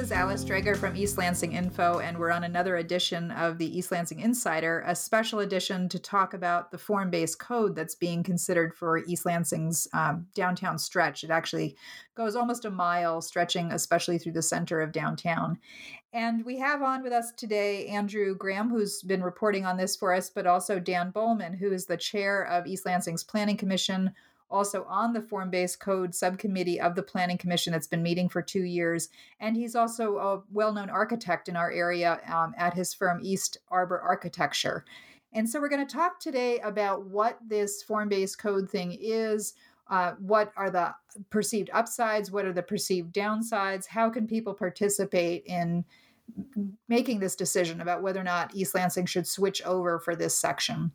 this is Alice Dreger from East Lansing Info, and we're on another edition of the East Lansing Insider, a special edition to talk about the form based code that's being considered for East Lansing's um, downtown stretch. It actually goes almost a mile, stretching especially through the center of downtown. And we have on with us today Andrew Graham, who's been reporting on this for us, but also Dan Bollman, who is the chair of East Lansing's Planning Commission also on the form based code subcommittee of the Planning Commission that's been meeting for two years. And he's also a well known architect in our area um, at his firm, East Arbor Architecture. And so we're going to talk today about what this form based code thing is. Uh, what are the perceived upsides? What are the perceived downsides? How can people participate in making this decision about whether or not East Lansing should switch over for this section?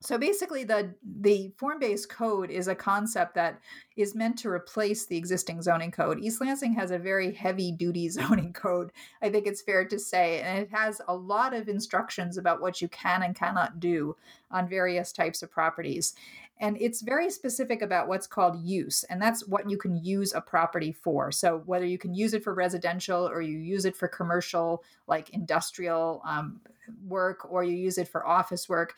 So basically, the the form based code is a concept that is meant to replace the existing zoning code. East Lansing has a very heavy duty zoning code, I think it's fair to say, and it has a lot of instructions about what you can and cannot do on various types of properties. And it's very specific about what's called use, and that's what you can use a property for. So, whether you can use it for residential or you use it for commercial, like industrial um, work, or you use it for office work.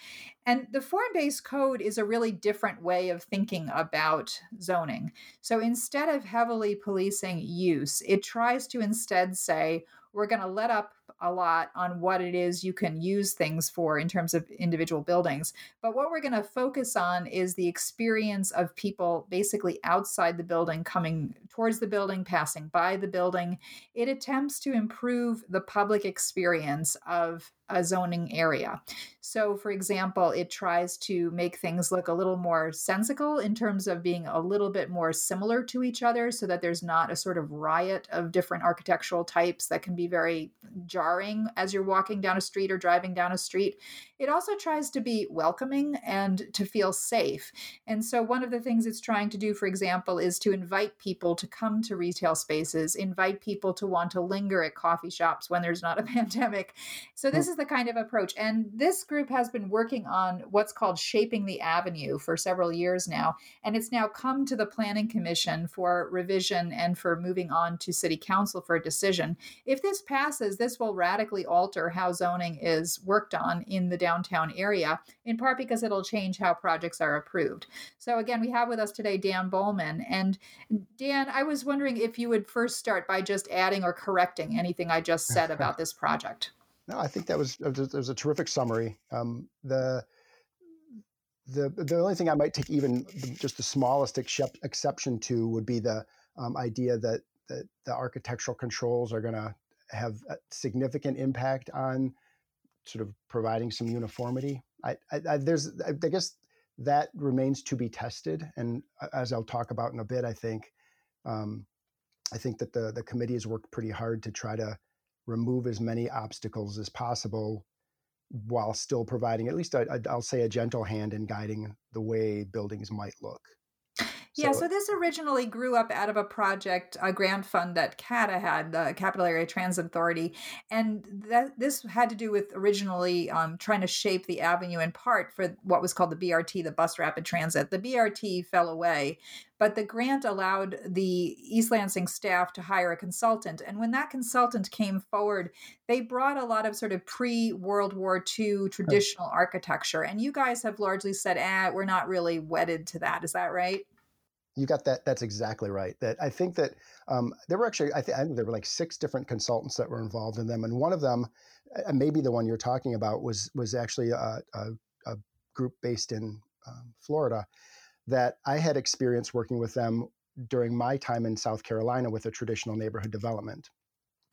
And the form based code is a really different way of thinking about zoning. So, instead of heavily policing use, it tries to instead say, we're going to let up a lot on what it is you can use things for in terms of individual buildings. But what we're going to focus on is the experience of people basically outside the building, coming towards the building, passing by the building. It attempts to improve the public experience of a zoning area. So, for example, it tries to make things look a little more sensical in terms of being a little bit more similar to each other so that there's not a sort of riot of different architectural types that can be very jarring as you're walking down a street or driving down a street. It also tries to be welcoming and to feel safe. And so, one of the things it's trying to do, for example, is to invite people to come to retail spaces, invite people to want to linger at coffee shops when there's not a pandemic. So, this hmm. is the kind of approach. And this group has been working on what's called Shaping the Avenue for several years now. And it's now come to the Planning Commission for revision and for moving on to City Council for a decision. If this passes, this will radically alter how zoning is worked on in the downtown area, in part because it'll change how projects are approved. So, again, we have with us today Dan Bollman. And Dan, I was wondering if you would first start by just adding or correcting anything I just said about this project. No, I think that was that was a terrific summary. Um, the the the only thing I might take even just the smallest exception to would be the um, idea that, that the architectural controls are going to have a significant impact on sort of providing some uniformity. I, I, I there's I guess that remains to be tested, and as I'll talk about in a bit, I think um, I think that the the committee has worked pretty hard to try to remove as many obstacles as possible while still providing at least i will say a gentle hand in guiding the way buildings might look. Yeah, so, so this originally grew up out of a project, a grant fund that CATA had, the Capital Area Transit Authority, and that this had to do with originally um, trying to shape the avenue in part for what was called the BRT, the Bus Rapid Transit. The BRT fell away, but the grant allowed the East Lansing staff to hire a consultant. And when that consultant came forward, they brought a lot of sort of pre World War II traditional architecture. And you guys have largely said, ah, we're not really wedded to that. Is that right? You got that. That's exactly right. That I think that um, there were actually, I think, I think there were like six different consultants that were involved in them, and one of them, uh, maybe the one you're talking about, was was actually a, a, a group based in um, Florida that I had experience working with them during my time in South Carolina with a traditional neighborhood development.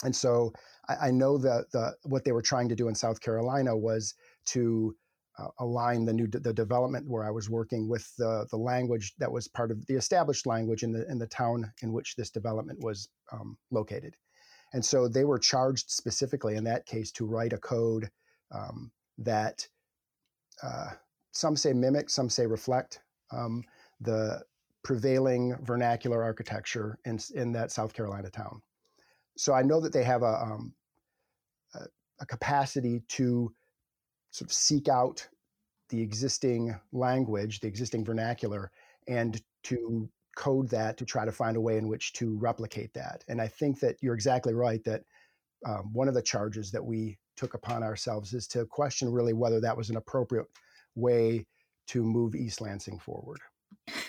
And so I, I know that the what they were trying to do in South Carolina was to uh, align the new the development where I was working with the the language that was part of the established language in the in the town in which this development was um, located, and so they were charged specifically in that case to write a code um, that uh, some say mimic, some say reflect um, the prevailing vernacular architecture in in that South Carolina town. So I know that they have a um, a, a capacity to sort of seek out the existing language, the existing vernacular, and to code that to try to find a way in which to replicate that. And I think that you're exactly right that um, one of the charges that we took upon ourselves is to question really whether that was an appropriate way to move East Lansing forward.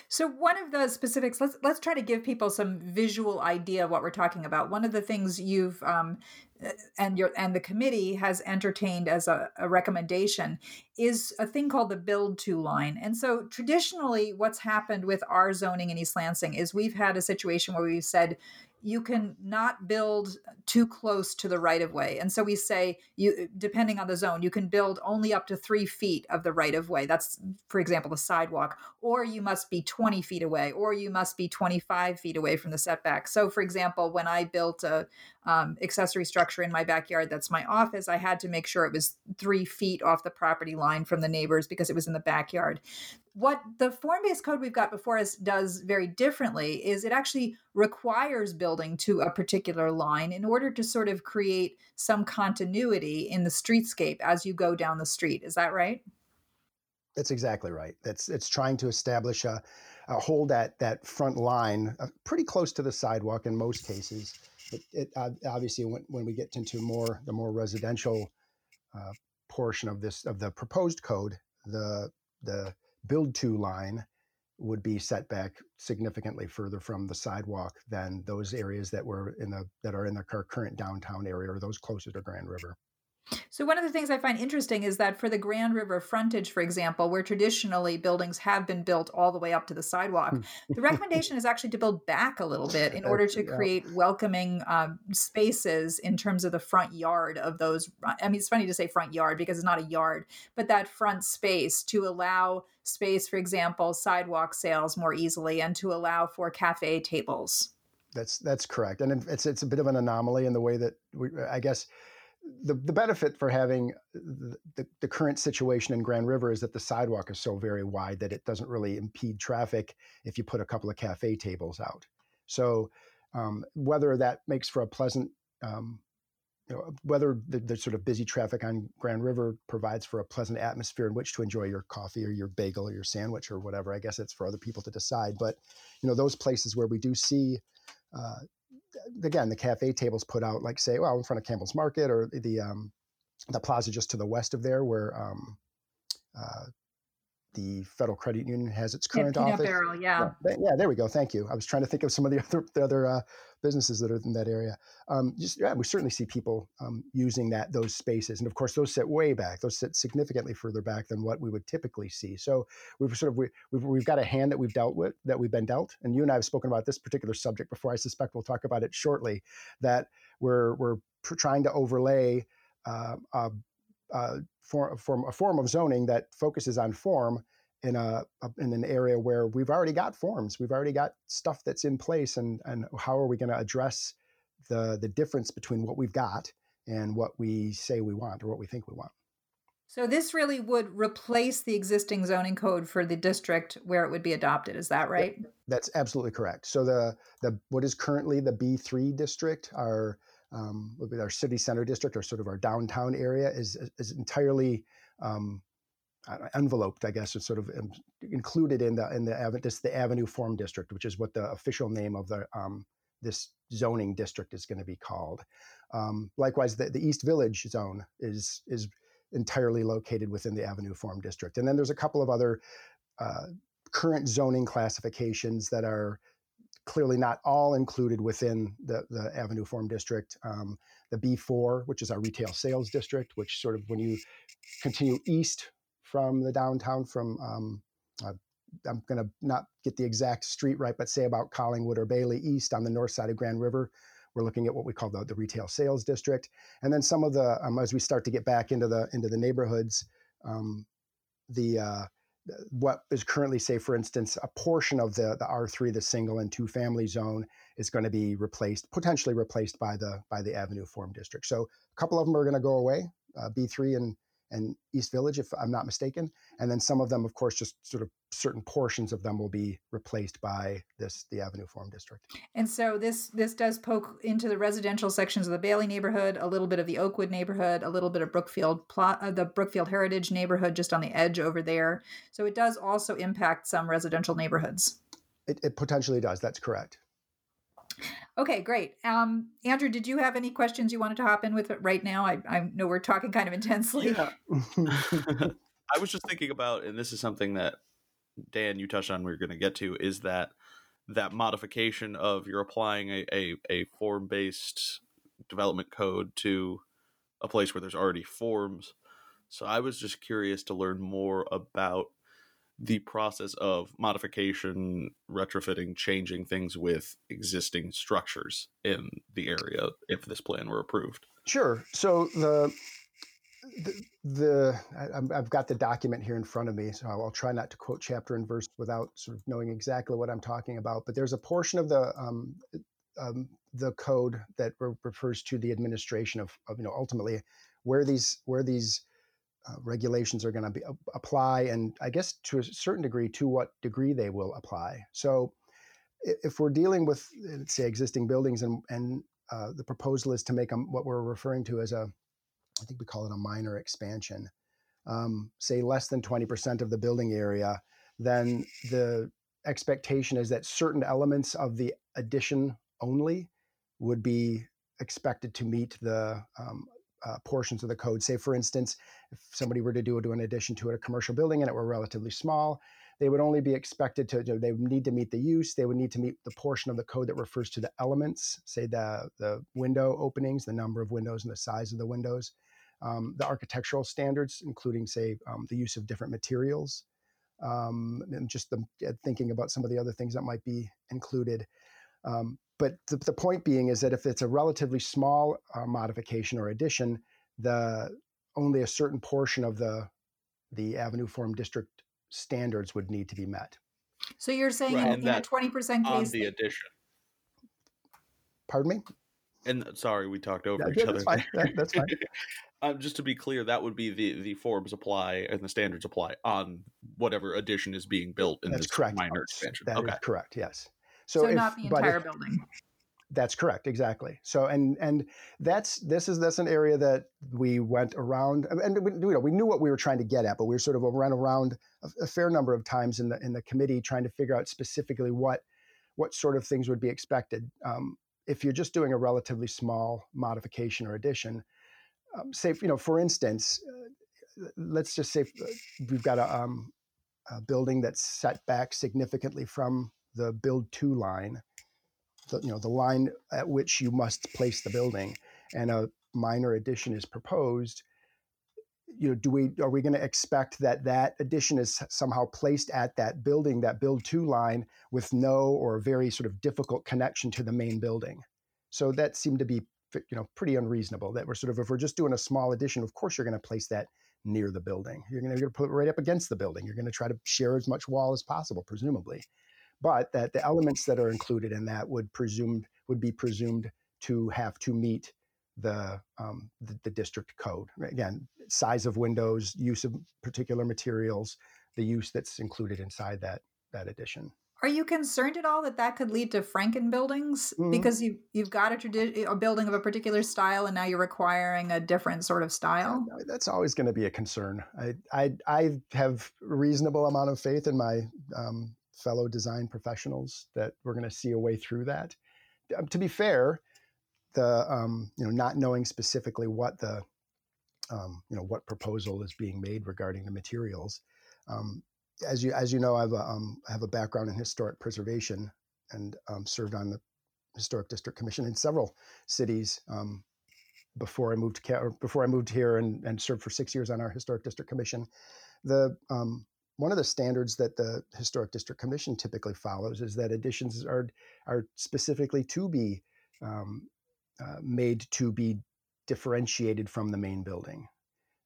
So one of the specifics, let's let's try to give people some visual idea of what we're talking about. One of the things you've um, uh, and your and the committee has entertained as a, a, recommendation is a thing called the build to line. And so traditionally, what's happened with our zoning in East Lansing is we've had a situation where we've said you can not build too close to the right of way. And so we say you depending on the zone, you can build only up to three feet of the right of way. That's for example the sidewalk, or you must be 20 feet away, or you must be 25 feet away from the setback. So for example, when I built a um, accessory structure in my backyard that's my office, I had to make sure it was three feet off the property line from the neighbors because it was in the backyard what the form based code we've got before us does very differently is it actually requires building to a particular line in order to sort of create some continuity in the streetscape as you go down the street. Is that right? That's exactly right. That's it's trying to establish a, a hold that that front line uh, pretty close to the sidewalk in most cases. It, it obviously when, when we get into more the more residential uh, portion of this of the proposed code, the the build to line would be set back significantly further from the sidewalk than those areas that were in the that are in the current downtown area or those closer to Grand River. So, one of the things I find interesting is that for the Grand River frontage, for example, where traditionally buildings have been built all the way up to the sidewalk, hmm. the recommendation is actually to build back a little bit in order to create welcoming um, spaces in terms of the front yard of those. I mean, it's funny to say front yard because it's not a yard, but that front space to allow space, for example, sidewalk sales more easily and to allow for cafe tables. That's that's correct, and it's it's a bit of an anomaly in the way that we, I guess the, the benefit for having the, the, current situation in Grand River is that the sidewalk is so very wide that it doesn't really impede traffic if you put a couple of cafe tables out. So um, whether that makes for a pleasant, um, you know, whether the, the, sort of busy traffic on Grand River provides for a pleasant atmosphere in which to enjoy your coffee or your bagel or your sandwich or whatever, I guess it's for other people to decide. But you know, those places where we do see uh, again, the cafe tables put out, like say, well, in front of Campbell's Market or the um, the plaza just to the west of there, where um, uh, the Federal Credit Union has its current yeah, office. Barrel, yeah. yeah. yeah, there we go. Thank you. I was trying to think of some of the other the other uh, businesses that are in that area. Um, just yeah, we certainly see people um, using that those spaces, and of course, those sit way back. Those sit significantly further back than what we would typically see. So we've sort of we, we've we've got a hand that we've dealt with that we've been dealt, and you and I have spoken about this particular subject before. I suspect we'll talk about it shortly. That we're we're trying to overlay. Uh, a, Uh, a, form, a form of zoning that focuses on form in a, a, in an area where we've already got forms, we've already got stuff that's in place, and and how are we going to address the the difference between what we've got and what we say we want or what we think we want? So this really would replace the existing zoning code for the district where it would be adopted. Is that right? That's absolutely correct. So the the what is currently the B three district, our um, our city center district, or sort of our downtown area, is is entirely um, uh, enveloped, I guess, is sort of included in the in the this the Avenue Form District, which is what the official name of the um, this zoning district is going to be called. Um, likewise, the, the East Village zone is is entirely located within the Avenue Form District, and then there's a couple of other uh, current zoning classifications that are clearly not all included within the, the Avenue Form District. Um, the B4, which is our retail sales district, which sort of when you continue east from the downtown from um, uh, I'm going to not get the exact street right, but say about Collingwood or Bailey East on the north side of Grand River. We're looking at what we call the, the retail sales district, and then some of the um, as we start to get back into the into the neighborhoods, um, the uh, what is currently say for instance a portion of the the R3 the single and two family zone is going to be replaced potentially replaced by the by the Avenue Form district. So a couple of them are going to go away, uh, B3 and and East Village, if I'm not mistaken. And then some of them, of course, just sort of certain portions of them will be replaced by this the Avenue Form District. And so this this does poke into the residential sections of the Bailey neighborhood, a little bit of the Oakwood neighborhood, a little bit of Brookfield plot, uh, the Brookfield Heritage neighborhood, just on the edge over there. So it does also impact some residential neighborhoods. It, it potentially does. That's correct. Okay, great. Um, Andrew, did you have any questions you wanted to hop in with right now? I, I know we're talking kind of intensely. Yeah. I was just thinking about, and this is something that Dan, you touched on, we are going to get to, is that that modification of you're applying a, a, a form based development code to a place where there's already forms. So I was just curious to learn more about the process of modification, retrofitting, changing things with existing structures in the area if this plan were approved. Sure. So the the, the I, have got the document here in front of me, so I'll, try not to quote chapter and verse without sort of knowing exactly what I'm talking about. But there's a portion of the um, um, the code that re- refers to the administration of, of, you know ultimately where these where these uh, regulations are going to be uh, apply, and I guess to a certain degree to what degree they will apply. So if we're dealing with say existing buildings and and uh, the proposal is to make them what we're referring to as a I think we call it a minor expansion, um, say less than 20% of the building area, then the expectation is that certain elements of the addition only would be expected to meet the um, uh, portions of the code. Say, for instance, if somebody were to do, do an addition to a commercial building and it were relatively small, they would only be expected to, they would need to meet the use, they would need to meet the portion of the code that refers to the elements, say the, the window openings, the number of windows and the size of the windows um, the architectural standards, including, say, um, the use of different materials, um, and just the, uh, thinking about some of the other things that might be included. Um, but the, the, point being is that if it's a relatively small uh, modification or addition, the only a certain portion of the the Avenue Form District standards would need to be met. So you're saying right, in, in a twenty percent case, on the addition. Pardon me. And sorry, we talked over yeah, each yeah, other. That's fine. That, that's fine. um, just to be clear, that would be the the forms apply and the standards apply on whatever addition is being built in that's this correct. minor expansion. That okay, correct. Yes. So, so if, not the entire if, building. That's correct, exactly. So, and and that's this is that's an area that we went around, and we, you know we knew what we were trying to get at, but we were sort of ran around a, a fair number of times in the in the committee trying to figure out specifically what what sort of things would be expected. Um, if you're just doing a relatively small modification or addition, um, say, you know, for instance, uh, let's just say uh, we've got a, um, a, building that's set back significantly from the build to line, the, you know, the line at which you must place the building, and a minor addition is proposed. You know, do we are we going to expect that that addition is somehow placed at that building, that build two line, with no or very sort of difficult connection to the main building? So that seemed to be you know pretty unreasonable that we're sort of if we're just doing a small addition of course you're going to place that near the building. You're going to put it right up against the building. You're going to try to share as much wall as possible presumably. But that the elements that are included in that would presumed would be presumed to have to meet the, um, the, the district code again size of windows use of particular materials the use that's included inside that that addition are you concerned at all that that could lead to Franken buildings mm-hmm. because you you've got a tradi- a building of a particular style and now you're requiring a different sort of style? That's always going to be a concern. I I I have reasonable amount of faith in my um, fellow design professionals that we're going to see a way through that. Um, to be fair, the um, you know not knowing specifically what the um, you know what proposal is being made regarding the materials. Um, as you as you know, I have a, um, I have a background in historic preservation and um, served on the historic district commission in several cities um, before I moved to before I moved here and, and served for six years on our historic district commission. The one of the standards that the historic district commission typically follows is that additions are are specifically to be um, uh, made to be differentiated from the main building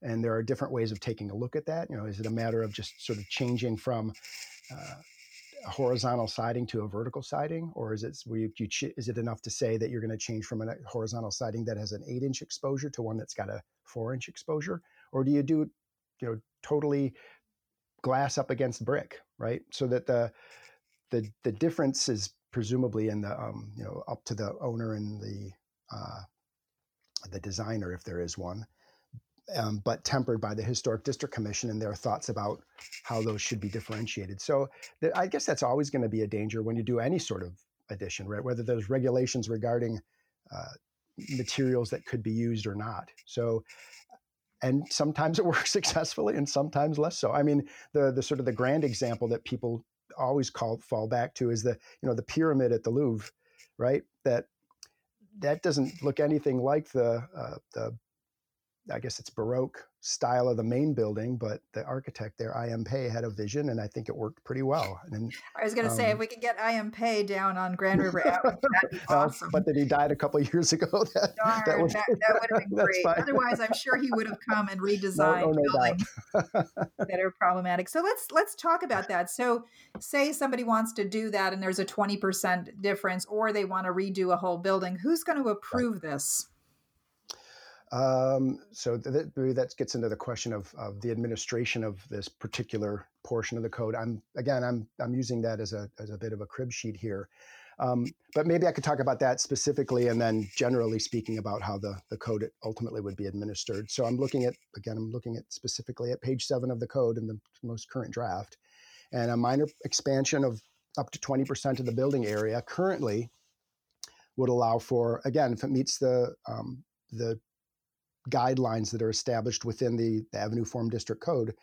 and there are different ways of taking a look at that. You know, is it a matter of just sort of changing from uh, a horizontal siding to a vertical siding, or is it is it enough to say that you're going to change from a horizontal siding that has an eight inch exposure to one that's got a four inch exposure, or do you do you know totally glass up against brick, right? So that the the the difference is presumably in the um, you know up to the owner and the uh, the designer if there is one um, but tempered by the Historic District Commission and their thoughts about how those should be differentiated. So th- I guess that's always going to be a danger when you do any sort of addition, right? Whether there's regulations regarding uh, materials that could be used or not. So, and sometimes it works successfully, and sometimes less so. I mean, the the sort of the grand example that people always call fall back to is the you know the pyramid at the Louvre, right? That that doesn't look anything like the uh, the I guess it's Baroque style of the main building, but the architect there, I.M. Pei, had a vision, and I think it worked pretty well. And I was going to um, say, if um we could get I.M. Pei down on Grand River Avenue, that'd be awesome. but then he died a couple years ago. That, Darn, that, was, that, that would have been great. Otherwise, I'm sure he would have come and redesigned no, no, no buildings that are problematic. So let's let's talk about that. So, say somebody wants to do that, and there's a 20% difference, or they want to redo a whole building. Who's going to approve right. this? Um, so th- maybe that gets into the question of, of the administration of this particular portion of the code. I'm again, I'm I'm using that as a as a bit of a crib sheet here, um, but maybe I could talk about that specifically, and then generally speaking about how the the code ultimately would be administered. So I'm looking at again, I'm looking at specifically at page seven of the code in the most current draft, and a minor expansion of up to 20% of the building area currently would allow for again if it meets the um, the guidelines that are established within the, the Avenue Form District Code,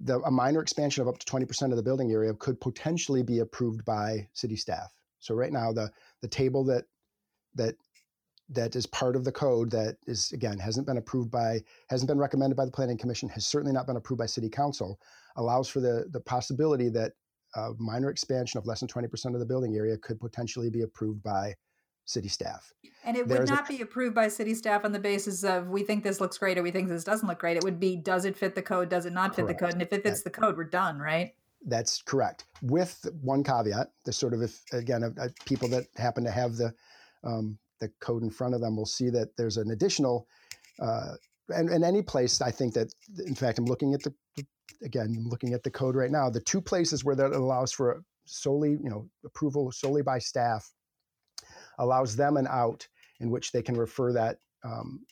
the, a minor expansion of up to 20% of the building area could potentially be approved by city staff. So right now, the the table that that that is part of the code that is again hasn't been approved by hasn't been recommended by the planning commission has certainly not been approved by city council allows for the the possibility that a minor expansion of less than 20% of the building area could potentially be approved by city staff. And it would not a, be approved by city staff on the basis of we think this looks great or we think this doesn't look great. It would be does it fit the code? Does it not fit correct. the code? And if it fits that, the code, we're done, right? That's correct. With one caveat, the sort of if again uh, uh, people that happen to have the um, the code in front of them will see that there's an additional. Uh, and, and any place, I think that, in fact, I'm looking at the again, I'm looking at the code right now. The two places where that allows for solely, you know, approval solely by staff allows them an out in which they can refer that um,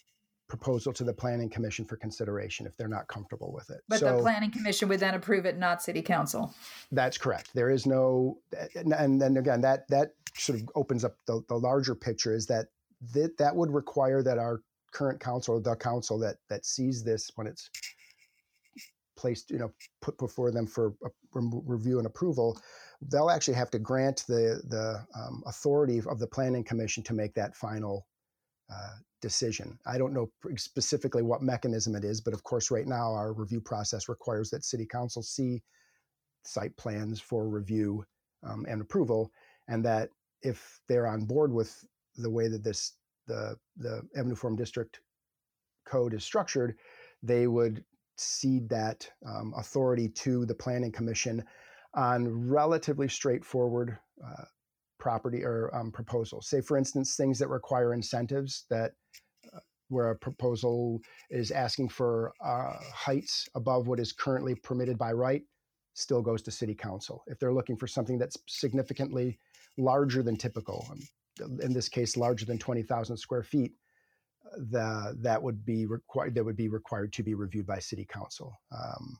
proposal to the planning commission for consideration if they're not comfortable with it. But so, the planning commission would then approve it, not city council. That's correct. There is no, and then again, that that sort of opens up the, the larger picture is that that that would require that our current council or the council that that sees this when it's placed, you know, put before them for review and approval, they'll actually have to grant the the um, authority of the planning commission to make that final uh, decision. I don't know specifically what mechanism it is, but of course, right now our review process requires that city council see site plans for review um, and approval, and that if they're on board with the way that this the the Avenue Form District code is structured, they would cede that um, authority to the planning commission on relatively straightforward uh, property or um, proposals. Say, for instance, things that require incentives that uh, where a proposal is asking for uh, heights above what is currently permitted by right, still goes to city council. If they're looking for something that's significantly larger than typical, um, in this case, larger than 20,000 square feet, the, that would be required. That would be required to be reviewed by city council. Um,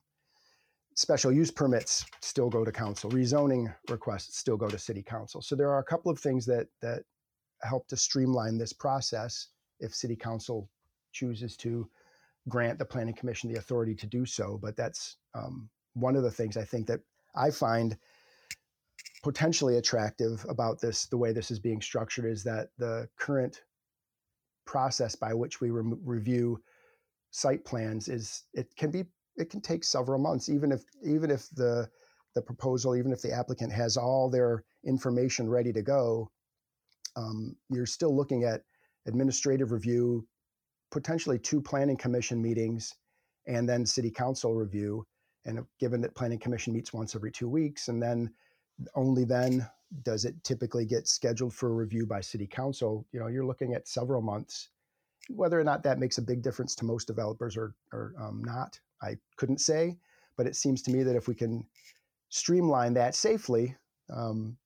special use permits still go to council. Rezoning requests still go to city council. So there are a couple of things that that help to streamline this process if city council chooses to grant the planning commission the authority to do so. But that's um, one of the things I think that I find potentially attractive about this, the way this is being structured, is that the current process by which we re- review site plans is it can be it can take several months, even if even if the the proposal, even if the applicant has all their information ready to go, um, you're still looking at administrative review, potentially two planning commission meetings, and then city council review. And given that planning commission meets once every two weeks, and then only then does it typically get scheduled for review by city council, you know, you're looking at several months. Whether or not that makes a big difference to most developers or, or um, not, I couldn't say, but it seems to me that if we can streamline that safely, um,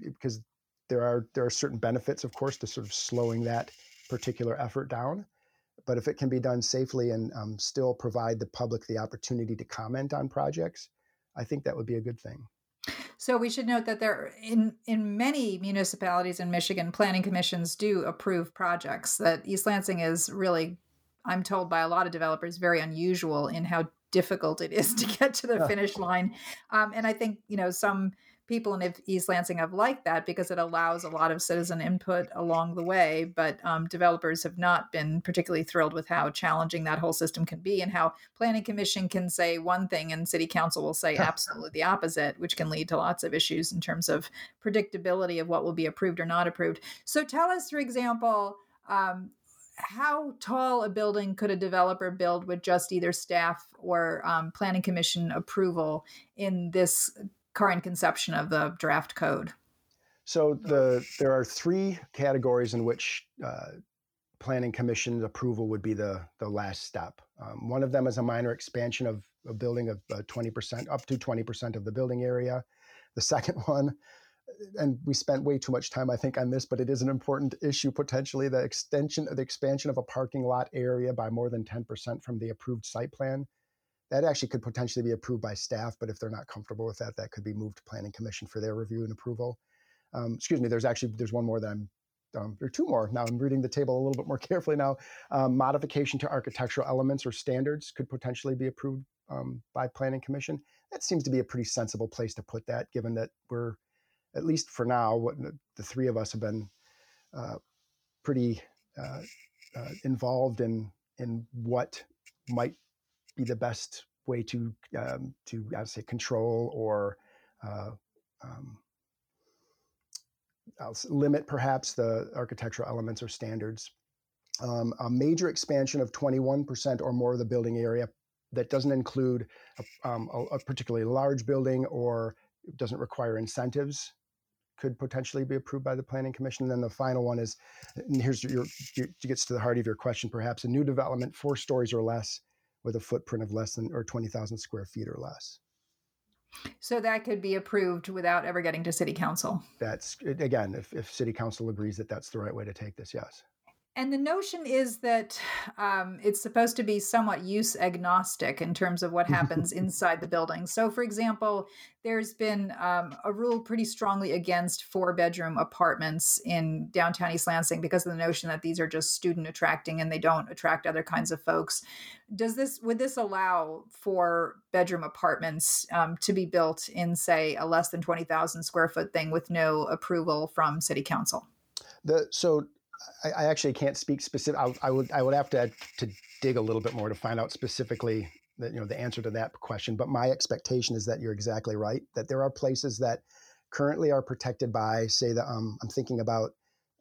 because there are there are certain benefits, of course, to sort of slowing that particular effort down. but if it can be done safely and um, still provide the public the opportunity to comment on projects, I think that would be a good thing. So we should note that there in in many municipalities in Michigan, planning commissions do approve projects. That East Lansing is really, I'm told by a lot of developers, very unusual in how difficult it is to get to the finish line. Um, and I think you know some people in East Lansing have liked that because it allows a lot of citizen input along the way. But um, developers have not been particularly thrilled with how challenging that whole system can be and how planning commission can say one thing and city council will say absolutely the opposite, which can lead to lots of issues in terms of predictability of what will be approved or not approved. So tell us, for example, um, how tall a building could a developer build with just either staff or um, planning commission approval in this current conception of the draft code? So the there are three categories in which uh, planning commission approval would be the the last step. Um, one of them is a minor expansion of a building of uh, twenty percent up to twenty percent of the building area. The second one, and we spent way too much time I think on this, but it is an important issue potentially. The extension, the expansion of a parking lot area by more than ten percent from the approved site plan that actually could potentially be approved by staff, but if they're not comfortable with that, that could be moved to Planning Commission for their review and approval. Um, excuse me, there's actually there's one more that I'm um, there are two more. Now I'm reading the table a little bit more carefully now. Um, modification to architectural elements or standards could potentially be approved um, by Planning Commission. That seems to be a pretty sensible place to put that, given that we're, at least for now, what the three of us have been uh, pretty uh, uh, involved in in what might be the best way to um, to I would say control or uh, um, limit perhaps the architectural elements or standards. Um, a major expansion of 21% or more of the building area that doesn't include a, um, a, a particularly large building or doesn't require incentives could potentially be approved by the planning commission. And then the final one is, and here's your, your, gets to the heart of your question, perhaps a new development, four stories or less, with a footprint of less than or 20,000 square feet or less. So that could be approved without ever getting to city council. That's again, if, if city council agrees that that's the right way to take this, yes. And the notion is that um, it's supposed to be somewhat use agnostic in terms of what happens inside the building. So, for example, there's been um, a rule pretty strongly against four bedroom apartments in downtown East Lansing because of the notion that these are just student attracting and they don't attract other kinds of folks. Does this would this allow four bedroom apartments um, to be built in, say, a less than twenty thousand square foot thing with no approval from city council? The so I, I actually can't speak specific. I, I, would I would have to to dig a little bit more to find out specifically the, you know the answer to that question. But my expectation is that you're exactly right. That there are places that currently are protected by, say, the um, I'm thinking about.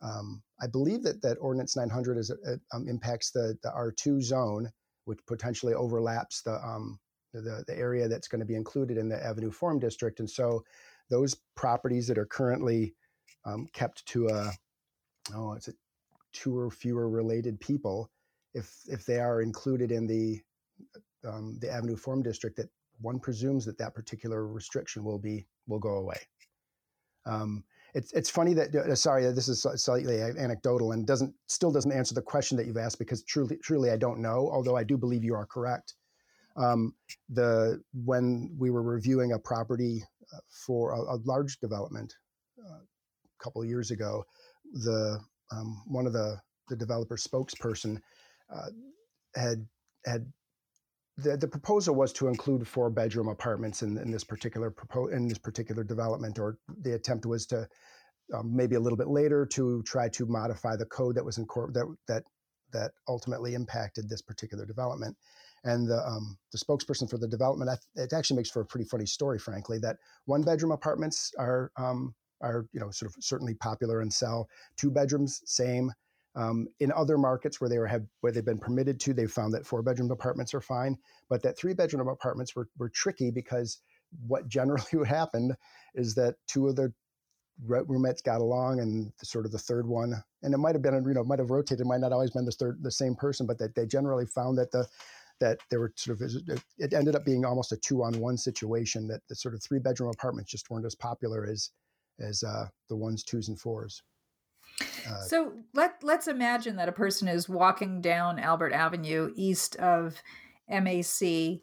Um, I believe that that Ordinance 900 is uh, um, impacts the the R2 zone, which potentially overlaps the um, the, the area that's going to be included in the Avenue Form District, and so those properties that are currently um, kept to a oh, it's a two or fewer related people, if if they are included in the um, the Avenue Form District, that one presumes that that particular restriction will be will go away. Um, it's it's funny that uh, sorry this is slightly anecdotal and doesn't still doesn't answer the question that you've asked because truly truly I don't know although I do believe you are correct. Um, the when we were reviewing a property uh, for a, a large development uh, a couple years ago, the um, one of the the developer spokesperson uh, had had the, the proposal was to include four bedroom apartments in, in this particular propo- in this particular development, or the attempt was to um, maybe a little bit later to try to modify the code that was in cor- that that that ultimately impacted this particular development. And the um, the spokesperson for the development, it actually makes for a pretty funny story, frankly. That one bedroom apartments are um, are you know sort of certainly popular and sell. Two bedrooms, same. Um, in other markets where they were have where they've been permitted to, they've found that four bedroom apartments are fine, but that three bedroom apartments were, were tricky because what generally would happen is that two of the roommates got along, and sort of the third one, and it might have been you know might have rotated, might not always been the third the same person, but that they generally found that the that there were sort of it ended up being almost a two on one situation that the sort of three bedroom apartments just weren't as popular as as uh, the ones, twos, and fours. Uh, so let let's imagine that a person is walking down Albert Avenue east of MAC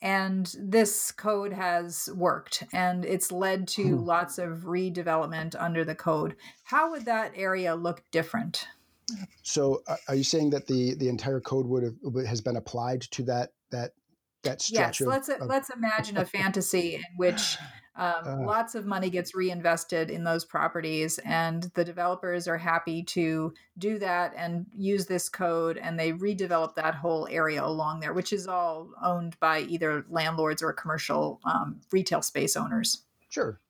and this code has worked and it's led to hmm. lots of redevelopment under the code. How would that area look different? So, uh, are you saying that the the entire code would have has been applied to that that that stretch? Yes. Of, let's of, let's imagine a fantasy in which um, uh, lots of money gets reinvested in those properties, and the developers are happy to do that and use this code, and they redevelop that whole area along there, which is all owned by either landlords or commercial um, retail space owners. Sure.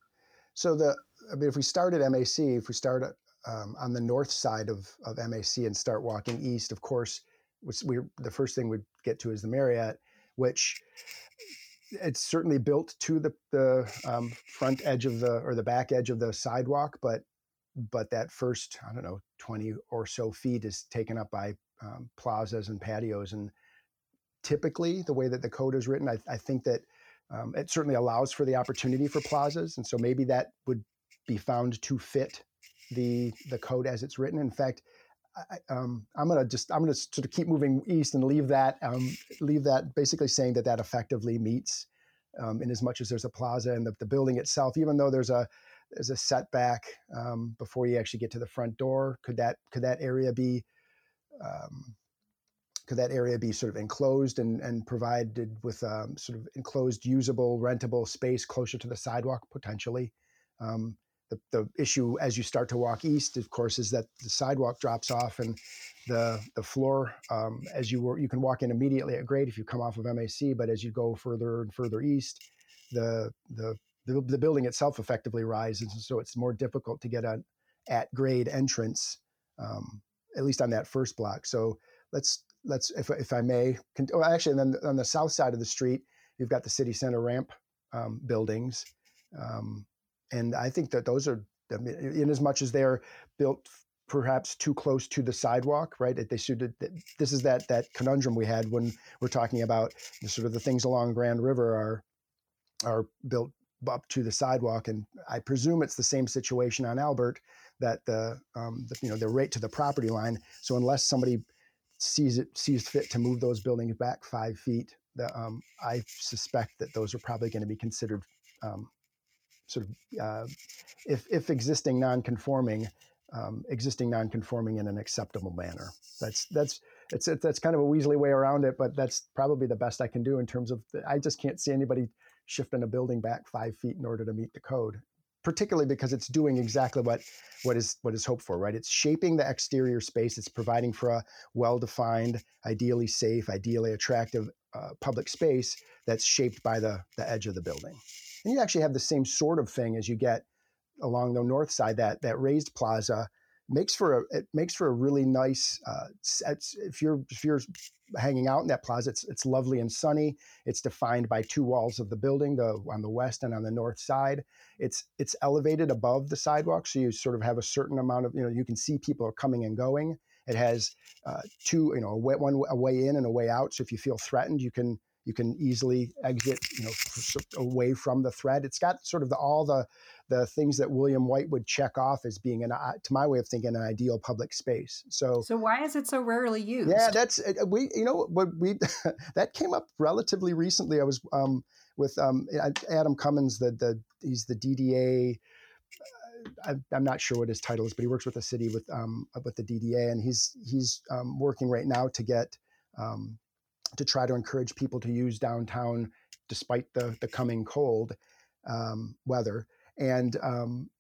So the I mean, if we start at MAC, if we start um, on the north side of, of MAC and start walking east, of course, we the first thing we'd get to is the Marriott, which it's certainly built to the the um, front edge of the or the back edge of the sidewalk, but but that first I don't know twenty or so feet is taken up by um, plazas and patios, and typically the way that the code is written, I, I think that um, it certainly allows for the opportunity for plazas, and so maybe that would be found to fit the the code as it's written. In fact, I, am um, going to just I'm going to sort of keep moving east and leave that um, leave that basically saying that that effectively meets um, in as much as there's a plaza and the, the building itself, even though there's a there's a setback um, before you actually get to the front door. Could that could that area be um, could that area be sort of enclosed and, and provided with sort of enclosed, usable, rentable space closer to the sidewalk potentially? Um, the, the issue as you start to walk east, of course, is that the sidewalk drops off and the the floor um, as you were you can walk in immediately at grade if you come off of MAC, but as you go further and further east, the the the, the building itself effectively rises, and so it's more difficult to get an at grade entrance, um, at least on that first block. So let's let's if if I may, oh, actually, then on the south side of the street, you've got the city center ramp um, buildings. Um, and I think that those are, in as much as they're built perhaps too close to the sidewalk, right? They should. This is that that conundrum we had when we're talking about the, sort of the things along Grand River are are built up to the sidewalk, and I presume it's the same situation on Albert that the, um, the you know they're right to the property line. So unless somebody sees it sees fit to move those buildings back five feet, the, um, I suspect that those are probably going to be considered um, sort of uh, if, if existing non-conforming um, existing non-conforming in an acceptable manner. That's that's it's that's kind of a Weasley way around it, but that's probably the best I can do in terms of. I just can't see anybody shifting a building back five feet in order to meet the code, particularly because it's doing exactly what what is what is hoped for. Right? It's shaping the exterior space. It's providing for a well-defined, ideally safe, ideally attractive uh, public space that's shaped by the the edge of the building. And you actually have the same sort of thing as you get along the north side. That that raised plaza makes for a it makes for a really nice. Uh, if you're if you're hanging out in that plaza, it's it's lovely and sunny. It's defined by two walls of the building, the on the west and on the north side. It's it's elevated above the sidewalk, so you sort of have a certain amount of you know you can see people are coming and going. It has uh, two, you know, a way, one a way in and a way out. So if you feel threatened, you can you can easily exit you know away from the thread it's got sort of the, all the the things that William Whyte would check off as being an uh, to my way of thinking an ideal public space. So so why is it so rarely used? yeah that's uh, we you know what we that came up relatively recently. I was um, with um, adam cummins the the he's the dda uh, I'm not sure what his title is, but he works with the city with um, with the DDA, and he's he's um, working right now to get um, to try to encourage people to use downtown despite the, the coming cold um, weather. And um,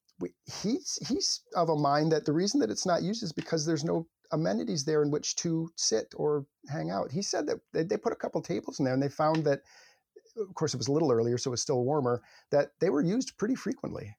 he's, he's of a mind that the reason that it's not used is because there's no amenities there in which to sit or hang out. He said that they, they put a couple tables in there and they found that, of course, it was a little earlier, so it was still warmer, that they were used pretty frequently.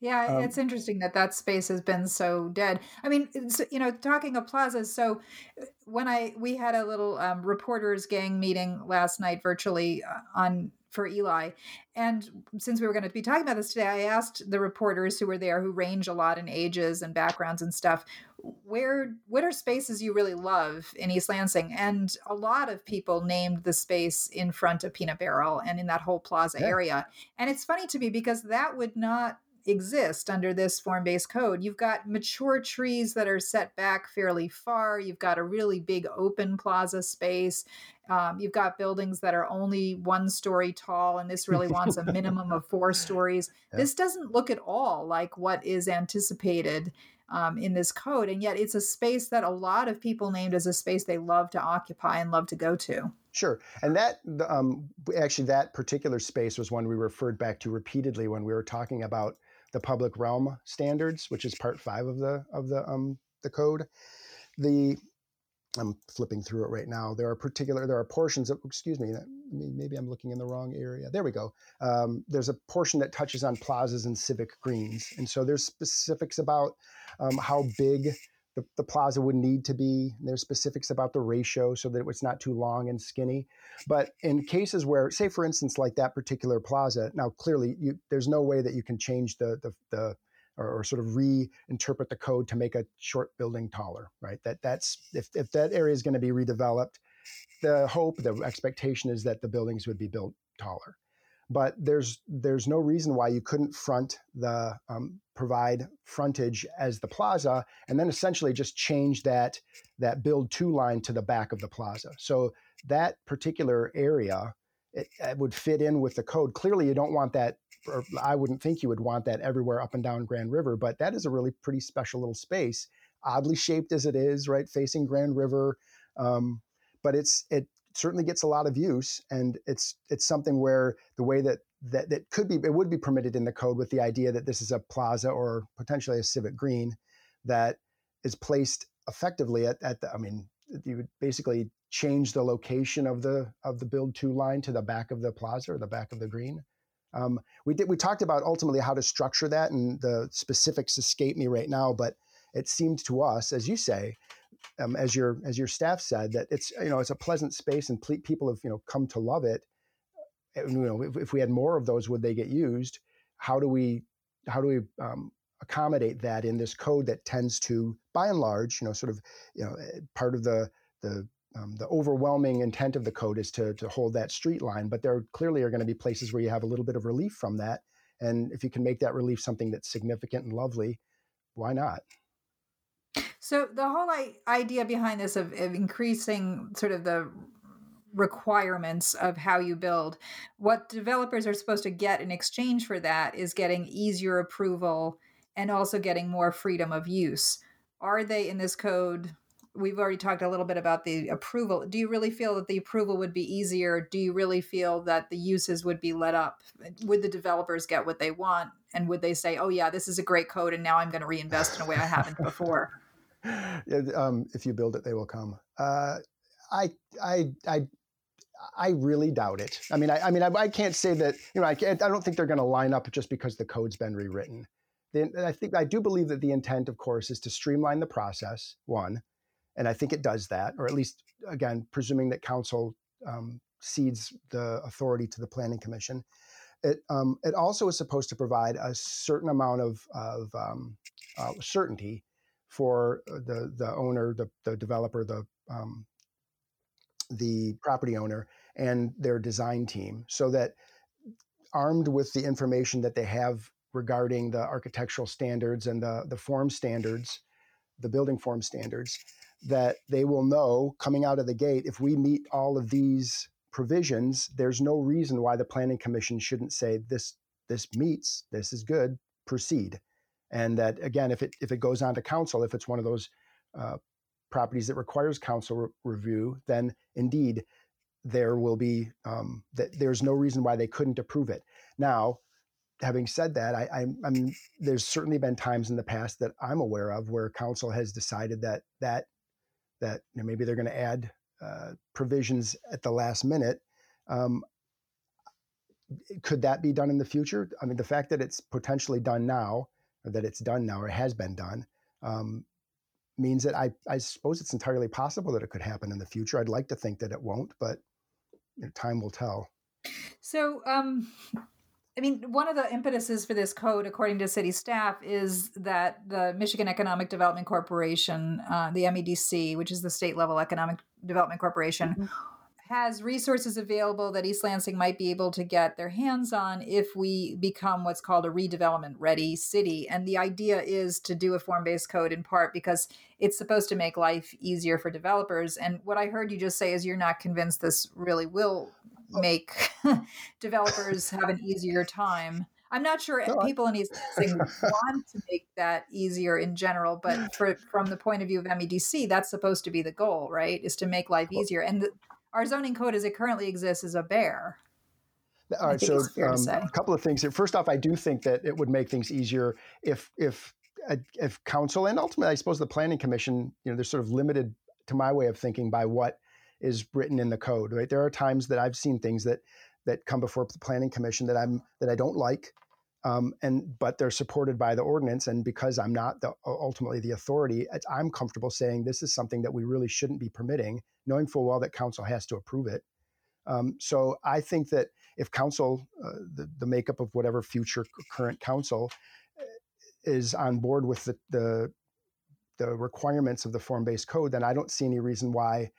Yeah, um, it's interesting that that space has been so dead. I mean, you know, talking of plazas. So uh, when I we had a little um, reporters gang meeting last night virtually uh, on for ELi, and since we were going to be talking about this today, I asked the reporters who were there, who range a lot in ages and backgrounds and stuff, where what are spaces you really love in East Lansing? And a lot of people named the space in front of Peanut Barrel and in that whole plaza yeah. area. And it's funny to me because that would not exist under this form based code. You've got mature trees that are set back fairly far. You've got a really big open plaza space. Um, you've got buildings that are only one story tall, and this really wants a minimum of four stories. Yeah. This doesn't look at all like what is anticipated um, in this code. And yet it's a space that a lot of people named as a space they love to occupy and love to go to. Sure. And that, um, actually, that particular space was one we referred back to repeatedly when we were talking about the public realm standards, which is part five of the, of the, um, the code. The, I'm flipping through it right now. There are particular, there are portions of, excuse me, that maybe I'm looking in the wrong area. There we go. Um, there's a portion that touches on plazas and civic greens. And so there's specifics about um, how big the, the, plaza would need to be. There's specifics about the ratio so that it's not too long and skinny. But in cases where, say, for instance, like that particular plaza, now clearly you, there's no way that you can change the, the, the or, or, sort of reinterpret the code to make a short building taller, right? That that's if, if that area is going to be redeveloped, the hope, the expectation is that the buildings would be built taller but there's there's no reason why you couldn't front the um, provide frontage as the plaza and then essentially just change that that build to line to the back of the plaza. So that particular area it, it would fit in with the code. Clearly you don't want that or i wouldn't think you would want that everywhere up and down grand river but that is a really pretty special little space oddly shaped as it is right facing grand river. Um, but it's it certainly gets a lot of use, and it's it's something where the way that that that could be it would be permitted in the code with the idea that this is a plaza or potentially a civic green that is placed effectively at, at the I mean you would basically change the location of the of the build to line to the back of the plaza or the back of the green. Um, we did we talked about ultimately how to structure that, and the specifics escape me right now, but it seemed to us, as you say, um, as your as your staff said, that it's you know it's a pleasant space and ple- people have you know come to love it. And, you know, if, if, we had more of those, would they get used? How do we how do we um, accommodate that in this code that tends to, by and large, you know, sort of you know eh, part of the the um, the overwhelming intent of the code is to, to hold that street line, but there clearly are going to be places where you have a little bit of relief from that. And if you can make that relief something that's significant and lovely, why not? So the whole idea behind this of, of increasing sort of the requirements of how you build. What developers are supposed to get in exchange for that is getting easier approval and also getting more freedom of use. Are they in this code? We've already talked a little bit about the approval. Do you really feel that the approval would be easier? Do you really feel that the uses would be let up? Would the developers get what they want? And would they say, oh, yeah, this is a great code and now I'm going to reinvest in a way I haven't before? um, if you build it, they will come. Uh, I, I, I, I really doubt it. I mean, I, I mean, I, I, can't say that. You know, I, I don't think they're going to line up just because the code's been rewritten. I think I do believe that the intent, of course, is to streamline the process. One, and I think it does that, or at least again, presuming that council um, cedes the authority to the planning commission. It um, it also is supposed to provide a certain amount of of um, uh, certainty for uh, the the owner, the the developer, the um, the property owner, and their design team, so that armed with the information that they have regarding the architectural standards and the the form standards, the building form standards, that they will know coming out of the gate if we meet all of these provisions, there's no reason why the planning commission shouldn't say this this meets, this is good, proceed and that again if it if it goes on to council if it's one of those uh, properties that requires council re- review then indeed there will be um, that there's no reason why they couldn't approve it. Now having said that I, mean there's certainly been times in the past that i'm aware of where council has decided that that that you know, maybe they're going to add uh, provisions at the last minute um, could that be done in the future? I mean the fact that it's potentially done now that it's done now or has been done um, means that I, I suppose it's entirely possible that it could happen in the future. I'd like to think that it won't, but you know, time will tell. So, um, I mean, one of the impetuses for this code, according to city staff, is that the Michigan Economic Development Corporation, uh, the MEDC, which is the state level economic development corporation, mm-hmm. Has resources available that East Lansing might be able to get their hands on if we become what's called a redevelopment ready city. And the idea is to do a form based code in part because it's supposed to make life easier for developers. And what I heard you just say is you're not convinced this really will oh. make developers have an easier time. I'm not sure no, people in East Lansing want to make that easier in general, but for, from the point of view of MEDC, that's supposed to be the goal, right? Is to make life easier. And the, our zoning code as it currently exists is a bear. All right, so um, a couple of things. First off, I do think that it would make things easier if if if council and ultimately, I suppose the planning commission, you know, they're sort of limited to my way of thinking by what is written in the code. Right, there are times that I've seen things that that come before the planning commission that I'm that I don't like, um, and but they're supported by the ordinance, and because I'm not the, ultimately the authority, I'm comfortable saying this is something that we really shouldn't be permitting, knowing full well that council has to approve it. Um, so I think that if council, uh, the, the makeup of whatever future current council uh, is on board with the, the, the requirements of the form-based code, then I don't see any reason why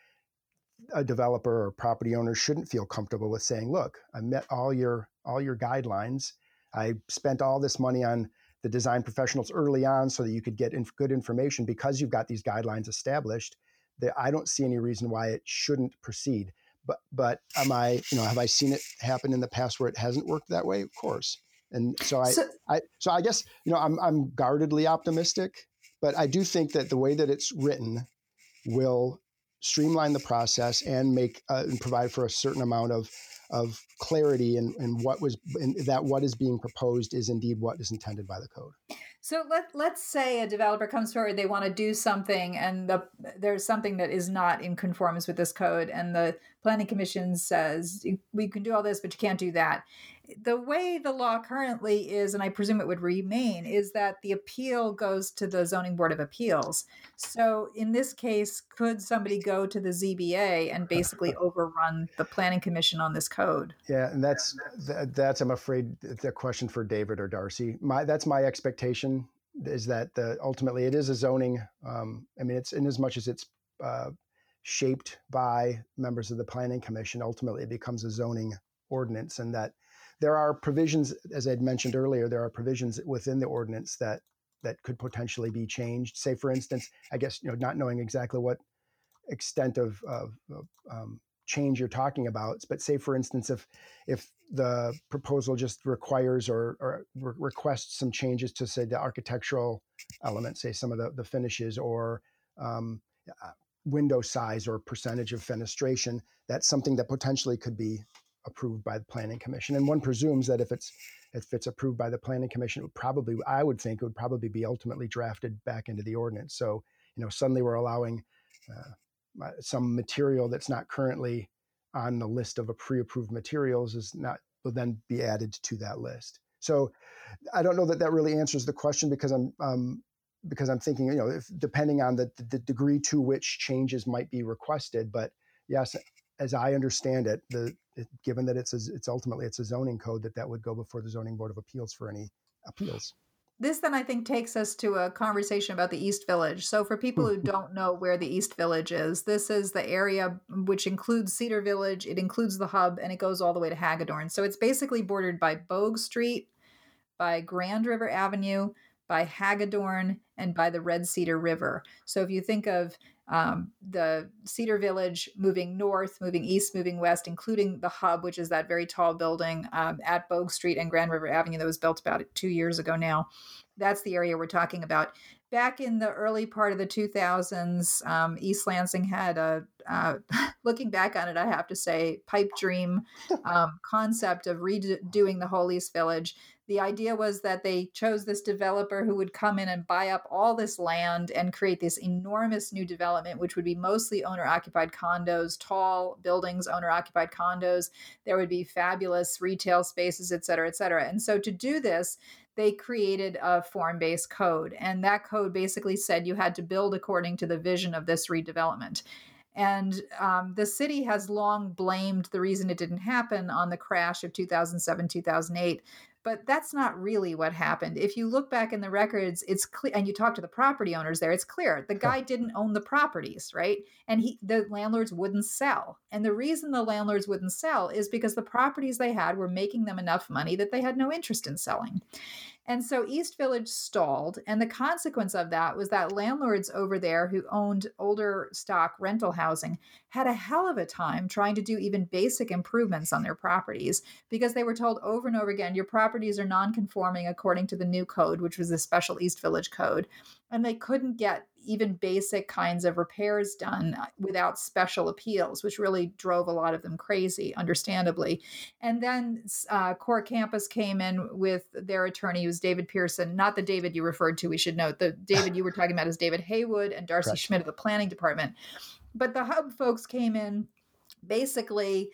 a developer or property owner shouldn't feel comfortable with saying, "Look, I met all your all your guidelines. I spent all this money on the design professionals early on so that you could get inf- good information because you've got these guidelines established that I don't see any reason why it shouldn't proceed. But but am I you know have I seen it happen in the past where it hasn't worked that way? Of course. And so I so, I so I guess you know I'm I'm guardedly optimistic, but I do think that the way that it's written will streamline the process and make uh, and provide for a certain amount of of clarity and in what was in that what is being proposed is indeed what is intended by the code. So let let's say a developer comes forward, they want to do something, and the, there's something that is not in conformance with this code, and the planning commission says we can do all this, but you can't do that the way the law currently is, and I presume it would remain, is that the appeal goes to the Zoning Board of Appeals. So in this case, could somebody go to the ZBA and basically overrun the Planning Commission on this code? Yeah, and that's that's I'm afraid the question for David or Darcy. My that's my expectation is that the ultimately it is a zoning. Um, I mean, it's in as much as it's uh, shaped by members of the Planning Commission. Ultimately, it becomes a zoning ordinance, and that there are provisions, as I'd mentioned earlier, there are provisions within the ordinance that that could potentially be changed. Say, for instance, I guess you know, not knowing exactly what extent of, of, um, change you're talking about, but say, for instance, if if the proposal just requires or, or re- requests some changes to say the architectural elements, say some of the, the finishes or um, uh, window size or percentage of fenestration, that's something that potentially could be approved by the planning commission. And one presumes that if it's if it's approved by the planning commission, it would probably I would think it would probably be ultimately drafted back into the ordinance. So you know suddenly we're allowing uh, some material that's not currently on the list of a pre-approved materials is not will then be added to that list. So I don't know that that really answers the question because I'm um, because I'm thinking you know if depending on the, the degree to which changes might be requested, but yes, as I understand it, the it, given that it's a, it's ultimately it's a zoning code that that would go before the zoning board of appeals for any hmm. appeals. This then I think takes us to a conversation about the East Village. So for people who mm-hmm. don't know where the East Village is, this is the area which includes Cedar Village, it includes the hub, and it goes all the way to Hagadorn. So it's basically bordered by Bogue Street, by Grand River Avenue, by Hagadorn, and by the Red Cedar River. So if you think of um, the Cedar Village moving north, moving east, moving west, including the hub, which is that very tall building um, at Bogue Street and Grand River Avenue that was built about two years ago now. That's the area we're talking about. Back in the early part of the 2000s, um, East Lansing had a, uh, looking back on it, I have to say, pipe dream um, concept of redoing the whole East Village the idea was that they chose this developer who would come in and buy up all this land and create this enormous new development, which would be mostly owner occupied condos, tall buildings, owner occupied condos. There would be fabulous retail spaces, et cetera, et cetera. And so to do this, they created a form based code. And that code basically said you had to build according to the vision of this redevelopment. And um, the city has long blamed the reason it didn't happen on the crash of 2007, 2008. But that's not really what happened. If you look back in the records, it's clear, and you talk to the property owners there, it's clear the guy didn't own the properties, right? And he, the landlords wouldn't sell. And the reason the landlords wouldn't sell is because the properties they had were making them enough money that they had no interest in selling. And so East Village stalled. And the consequence of that was that landlords over there who owned older stock rental housing had a hell of a time trying to do even basic improvements on their properties because they were told over and over again your properties are non conforming according to the new code, which was the special East Village code. And they couldn't get even basic kinds of repairs done uh, without special appeals, which really drove a lot of them crazy, understandably. And then uh, Core Campus came in with their attorney, who's David Pearson, not the David you referred to, we should note. The David you were talking about is David Haywood and Darcy Correct. Schmidt of the planning department. But the hub folks came in basically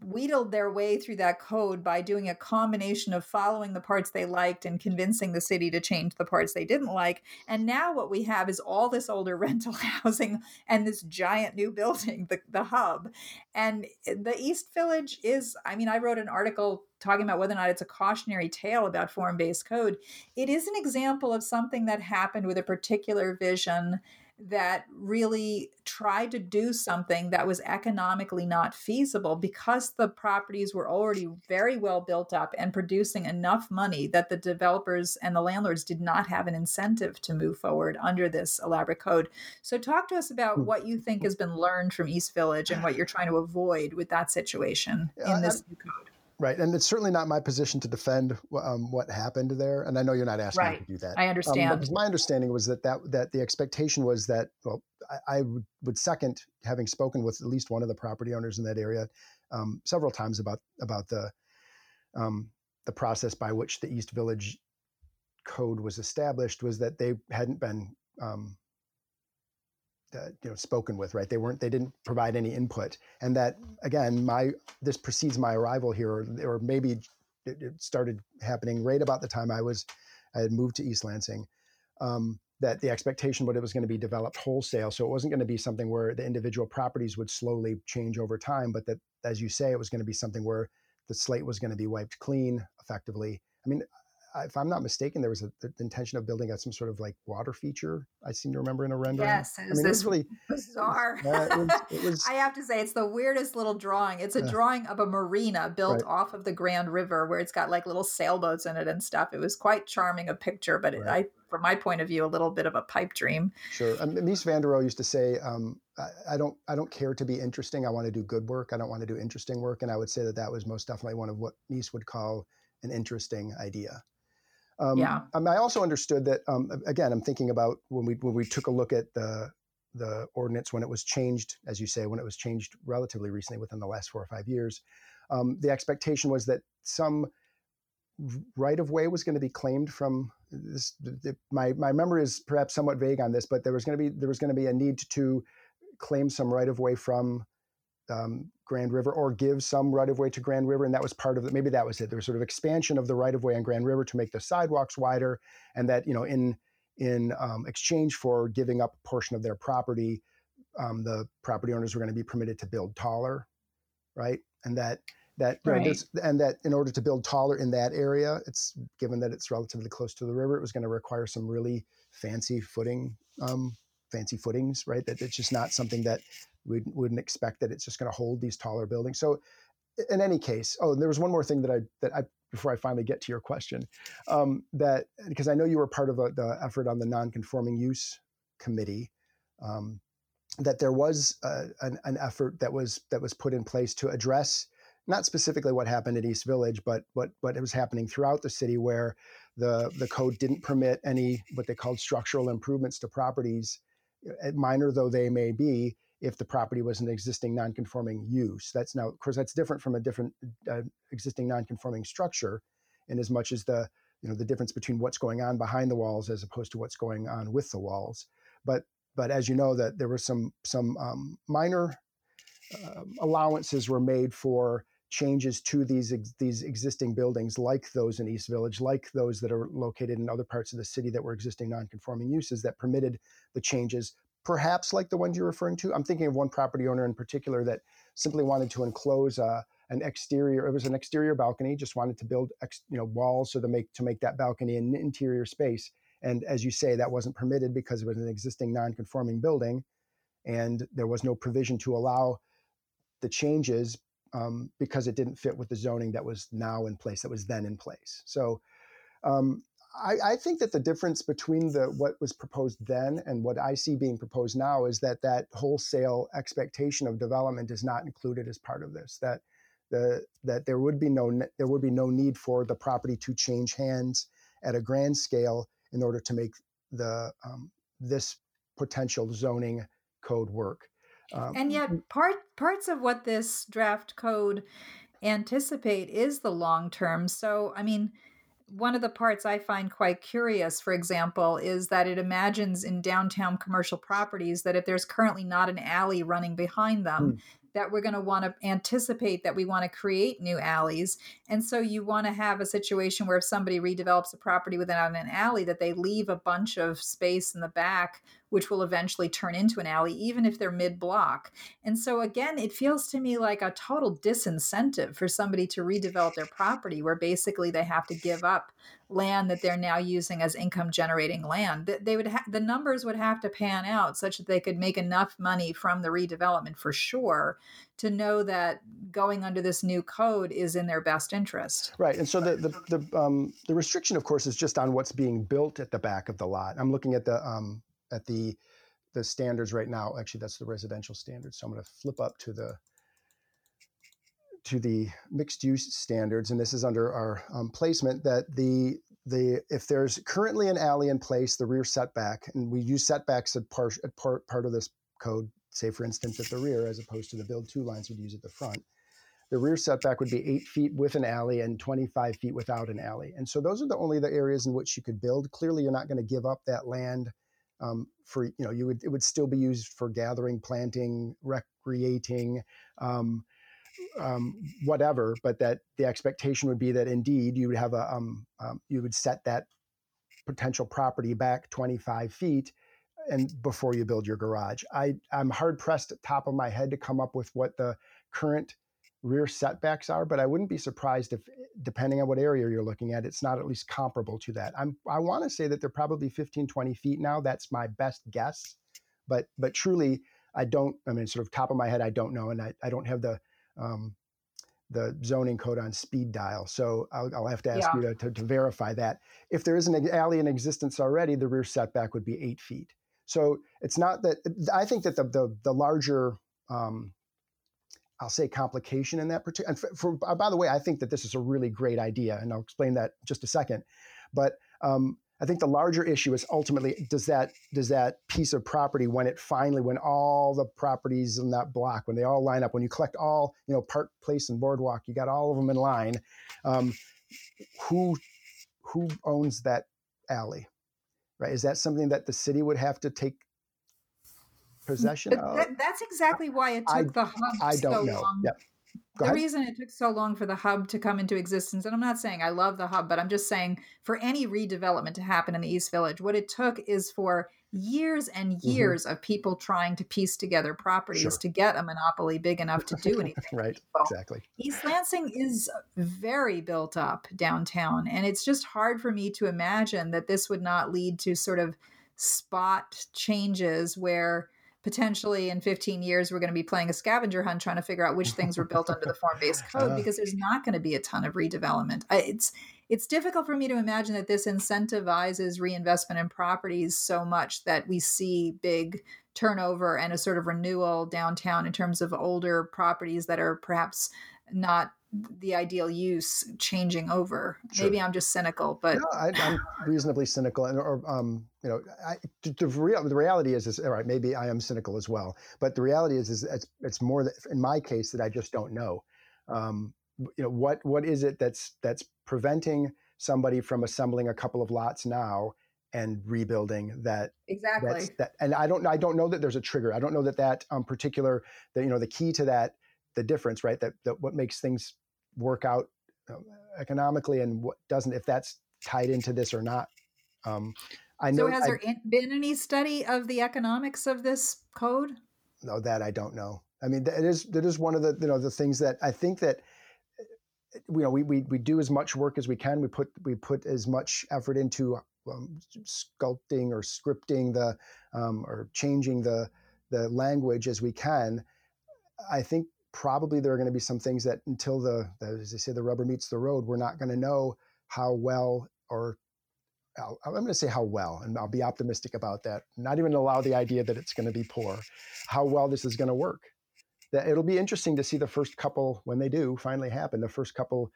wheedled their way through that code by doing a combination of following the parts they liked and convincing the city to change the parts they didn't like. And now what we have is all this older rental housing and this giant new building, the, the hub. And the East Village is, I mean, I wrote an article talking about whether or not it's a cautionary tale about form based code. It is an example of something that happened with a particular vision that really tried to do something that was economically not feasible because the properties were already very well built up and producing enough money that the developers and the landlords did not have an incentive to move forward under this elaborate code. So, talk to us about hmm. what you think has been learned from East Village and what you're trying to avoid with that situation in this new code. Right, and it's certainly not my position to defend um, what happened there, and I know you're not asking right. me to do that. I understand. Um, my understanding was that, that that the expectation was that well, I, I would, second having spoken with at least one of the property owners in that area um, several times about about the um, the process by which the East Village code was established was that they hadn't been um, uh, you know spoken with right? They weren't they didn't provide any input. And that again my this precedes my arrival here or, or maybe it, it, started happening right about the time i was i had moved to east lansing um, that the expectation but it was going to be developed wholesale. So it wasn't going to be something where the individual properties would slowly change over time but that as you say it was going to be something where the slate was going to be wiped clean effectively. I mean if I'm not mistaken, there was a, the intention of building out some sort of like water feature. I seem to remember in a rendering. Yes, it was, I mean, it was really bizarre. Uh, it was, it was, I have to say, it's the weirdest little drawing. It's a uh, drawing of a marina built right. off of the Grand River, where it's got like little sailboats in it and stuff. It was quite charming a picture, but it, right. I, from my point of view, a little bit of a pipe dream. Sure. Um, Mies van der Rohe used to say, um, I, I, don't, I don't care to be interesting. I want to do good work. I don't want to do interesting work. And I would say that that was most definitely one of what Mies would call an interesting idea. Um, yeah. I also understood that. Um, again, I'm thinking about when we when we took a look at the the ordinance when it was changed, as you say, when it was changed relatively recently, within the last four or five years. Um, the expectation was that some right of way was going to be claimed from this. The, my my memory is perhaps somewhat vague on this, but there was going to be there was going to be a need to claim some right of way from um, Grand River or give some right of way to Grand River. And that was part of it. Maybe that was it. There was sort of expansion of the right of way on Grand River to make the sidewalks wider. And that, you know, in, in um, exchange for giving up a portion of their property, um, the property owners were going to be permitted to build taller, right? And that, that right. you know, and that in order to build taller in that area, it's given that it's relatively close to the river, it was going to require some really fancy footing, um, fancy footings, right? That it's just not something that we wouldn't expect that it's just going to hold these taller buildings. So, in any case, oh, there was one more thing that I that I before I finally get to your question, um, that because I know you were part of a, the effort on the non-conforming use committee, um, that there was a, an, an, effort that was that was put in place to address not specifically what happened at East Village, but what what was happening throughout the city, where the the code didn't permit any what they called structural improvements to properties, minor though they may be, if the property was an existing non-conforming use. That's now, of course, that's different from a different uh, existing non-conforming structure, in as much as the you know the difference between what's going on behind the walls as opposed to what's going on with the walls. But but as you know, that there were some some um, minor uh, allowances were made for changes to these these existing buildings, like those in East Village, like those that are located in other parts of the city that were existing non-conforming uses, that permitted the changes perhaps like the ones you're referring to. I'm thinking of one property owner in particular that simply wanted to enclose a, an exterior. It was an exterior balcony. Just wanted to build, ex, you know, walls so to make to make that balcony an interior space. And as you say, that wasn't permitted because it was an existing non-conforming building, and there was no provision to allow the changes um, because it didn't fit with the zoning that was now in place, that was then in place. So um, I, I, think that the difference between the what was proposed then and what I see being proposed now is that that wholesale expectation of development is not included as part of this. That the that there would be no there would be no need for the property to change hands at a grand scale in order to make the um, this potential zoning code work. Um, and yet, part parts of what this draft code anticipate is the long term. So, I mean, one of the parts I find quite curious, for example, is that it imagines in downtown commercial properties that if there's currently not an alley running behind them, mm that we're going to want to anticipate that we want to create new alleys. And so you want to have a situation where if somebody redevelops a property without an alley, that they leave a bunch of space in the back, which will eventually turn into an alley, even if they're mid block. And so again, it feels to me like a total disincentive for somebody to redevelop their property where basically they have to give up land that they're now using as income generating land. They would ha- the numbers would have to pan out such that they could make enough money from the redevelopment for sure to know that going under this new code is in their best interest. Right, and so the the the, um, the restriction, of course, is just on what's being built at the back of the lot. I'm looking at the um, at the the standards right now. Actually, that's the residential standards. So I'm going to flip up to the to the mixed use standards, and this is under our um, placement that the the if there's currently an alley in place, the rear setback, and we use setbacks at part at part, part of this code. Say, for instance, at the rear, as opposed to the build to lines we'd use at the front. The rear setback would be eight feet with an alley and 25 feet without an alley. And so those are the only the areas in which you could build. Clearly, you're not going to give up that land um, for you know you would it would still be used for gathering, planting, recreating. Um, um, whatever, but that the expectation would be that indeed you would have a um, um, you would set that potential property back 25 feet and before you build your garage. I I'm hard pressed at top of my head to come up with what the current rear setbacks are, but I wouldn't be surprised if depending on what area you're looking at, it's not at least comparable to that. I'm I want to say that they're probably 15 20 feet now. That's my best guess, but but truly I don't. I mean, sort of top of my head, I don't know, and I, I don't have the um, the zoning code on speed dial. So I'll, I'll have to ask yeah. you to, to, to, verify that. If there is an alley in existence already, the rear setback would be eight feet. So it's not that I think that the the, the larger um, I'll say complication in that particular. And for, for, uh, by the way, I think that this is a really great idea, and I'll explain that just a second. But um, I think the larger issue is ultimately does that does that piece of property when it finally when all the properties in that block when they all line up when you collect all you know Park Place and Boardwalk you got all of them in line, um, who who owns that alley, right? Is that something that the city would have to take possession of? That, that's exactly why it took I, the hub I don't so know. Long. Yep the ahead. reason it took so long for the hub to come into existence, and I'm not saying I love the hub, but I'm just saying for any redevelopment to happen in the East Village, what it took is for years and mm-hmm. years mm-hmm. of people trying to piece together properties sure. to get a monopoly big enough to do anything. right, well, exactly. East Lansing is very built up downtown, and it's just hard for me to imagine that this would not lead to sort of spot changes where potentially in 15 years we're going to be playing a scavenger hunt trying to figure out which things were built under the form-based code because there's not going to be a ton of redevelopment. It's it's difficult for me to imagine that this incentivizes reinvestment in properties so much that we see big turnover and a sort of renewal downtown in terms of older properties that are perhaps not the ideal use changing over. Sure. Maybe I'm just cynical, but no, I, am reasonably cynical, and or um, you know, I, the, real, the reality is, is all right. Maybe I am cynical as well, but the reality is, is it's, it's more that in my case that I just don't know. Um, you know, what what is it that's that's preventing somebody from assembling a couple of lots now and rebuilding that exactly that and i don't i don't know that there's a trigger i don't know that that um, particular that you know the key to that the difference, right? That, that what makes things work out um, economically and what doesn't, if that's tied into this or not. Um, I know. So, has I, there been any study of the economics of this code? No, that I don't know. I mean, it is that is one of the you know the things that I think that you know we, we we do as much work as we can. We put we put as much effort into um, sculpting or scripting the um, or changing the the language as we can. I think probably there are going to be some things that until the, the as they say the rubber meets the road, we're not going to know how well or I'm going to say how well, and I'll be optimistic about that. Not even allow the idea that it's going to be poor. How well this is going to work. That it'll be interesting to see the first couple when they do finally happen. The first couple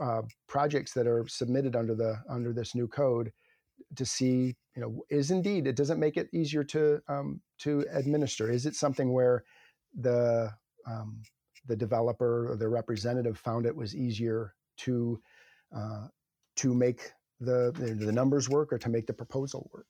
uh, projects that are submitted under the under this new code to see, you know, is indeed it doesn't make it easier to um, to administer. Is it something where the um, the developer or the representative found it was easier to uh, to make the, the numbers work or to make the proposal work.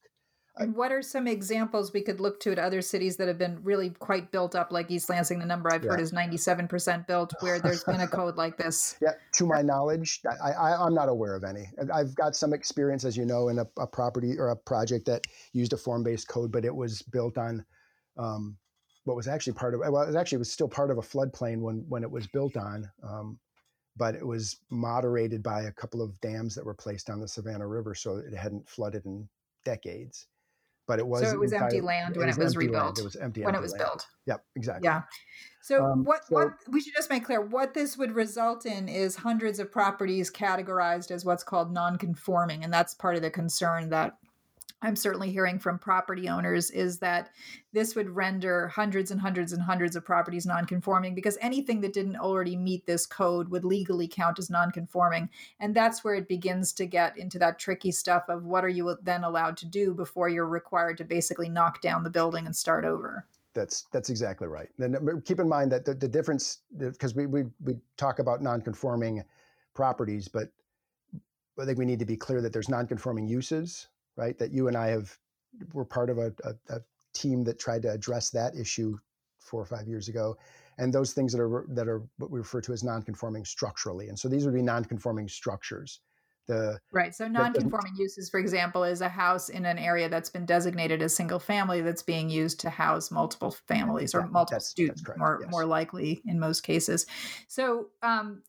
And what are some examples we could look to at other cities that have been really quite built up, like East Lansing? The number I've yeah. heard is 97% built, where there's been a code like this. Yeah, to my knowledge, I, I, am not aware of any. I've got some experience, as you know, in a, a property or a project that used a form based code, but it was built on um, what was actually part of, well, it was actually it was still part of a floodplain when, when it was built on. Um, but it was moderated by a couple of dams that were placed on the Savannah River, so it hadn't flooded in decades. But it was so it was empty land when it was, rebuilt. Land. It was empty when it was land. built. Yep, exactly. Yeah. So um, what so, what we should just make clear what this would result in is hundreds of properties categorized as what's called non-conforming, and that's part of the concern that I'm certainly hearing from property owners is that this would render hundreds and hundreds and hundreds of properties nonconforming because anything that didn't already meet this code would legally count as nonconforming. And that's where it begins to get into that tricky stuff of what are you then allowed to do before you're required to basically knock down the building and start over. That's that's exactly right. And keep in mind that the, the difference because we, we we talk about nonconforming properties, but I think we need to be clear that there's nonconforming uses right? That you and I have were part of a, a, a team that tried to address that issue four or five years ago, and those things that are that are what we refer to as non-conforming structurally. And so these would be non-conforming structures. The, right. So non-conforming the, uses, for example, is a house in an area that's been designated as single family that's being used to house multiple families or multiple that's, students, that's more yes. more likely in most cases. So um,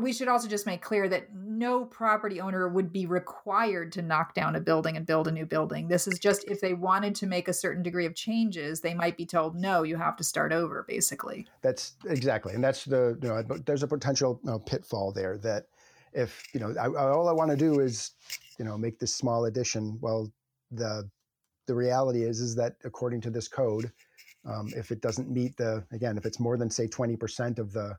we should also just make clear that no property owner would be required to knock down a building and build a new building. This is just if they wanted to make a certain degree of changes, they might be told, no, you have to start over, basically. That's exactly. And that's the, you know, there's a potential you know, pitfall there that if, you know, I, all I want to do is, you know, make this small addition. Well, the, the reality is, is that according to this code, um, if it doesn't meet the, again, if it's more than say 20% of the,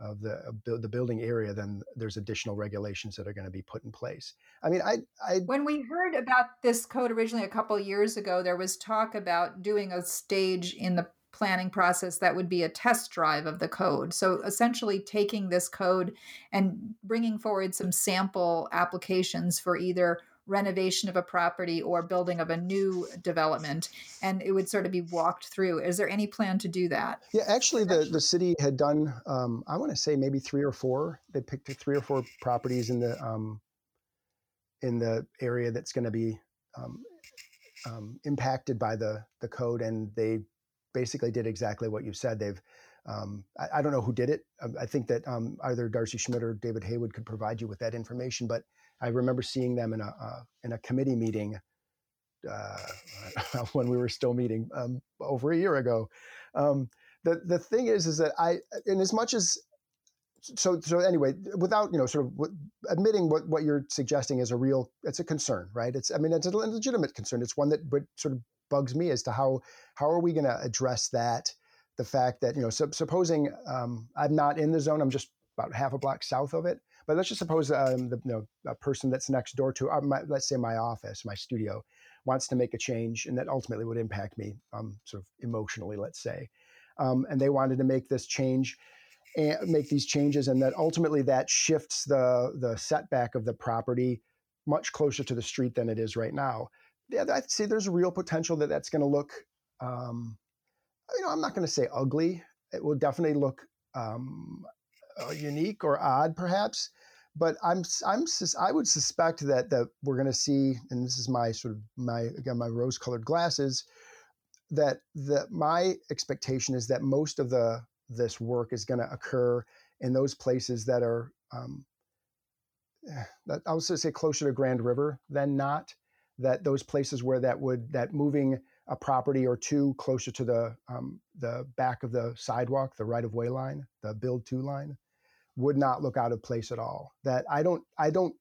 of the uh, of the building area, then there's additional regulations that are going to be put in place. I mean, I, I when we heard about this code originally a couple years ago, there was talk about doing a stage in the planning process that would be a test drive of the code. So essentially taking this code and bringing forward some sample applications for either renovation of a property or building of a new development and it would sort of be walked through is there any plan to do that yeah actually the, the city had done um, i want to say maybe three or four they picked three or four properties in the um, in the area that's going to be um, um, impacted by the the code and they basically did exactly what you said they've um, I, I, don't know who did it. Um, I think that um, either Darcy Schmidt or David Haywood could provide you with that information. But I remember seeing them in a uh, in a committee meeting uh, when we were still meeting um, over a year ago. Um, the the thing is, is that I, in as much as so so anyway, without you know sort of admitting what what you're suggesting is a real it's a concern, right? It's I mean it's a legitimate concern. It's one that but sort of bugs me as to how how are we going to address that? The fact that you know supposing um, I'm not in the zone, I'm just about half a block south of it but let's just suppose um, the you know, a person that's next door to, uh, my, let's say my office, my studio, wants to make a change, and that ultimately would impact me, um, sort of emotionally, let's say, um, and they wanted to make this change and make these changes, and that ultimately that shifts the the setback of the property much closer to the street than it is right now. Yeah, I'd say there's a real potential that that's going to look, um, you know, I'm not going to say ugly. It will definitely look um, unique or odd, perhaps. But I'm I'm I would suspect that that we're going to see, and this is my sort of my again my rose-colored glasses, that that my expectation is that most of the this work is going to occur in those places that are, um, that I was to say closer to Grand River than not. That those places where that would that moving a property or two closer to the um, the back of the sidewalk, the right of way line, the build to line, would not look out of place at all. That I don't I don't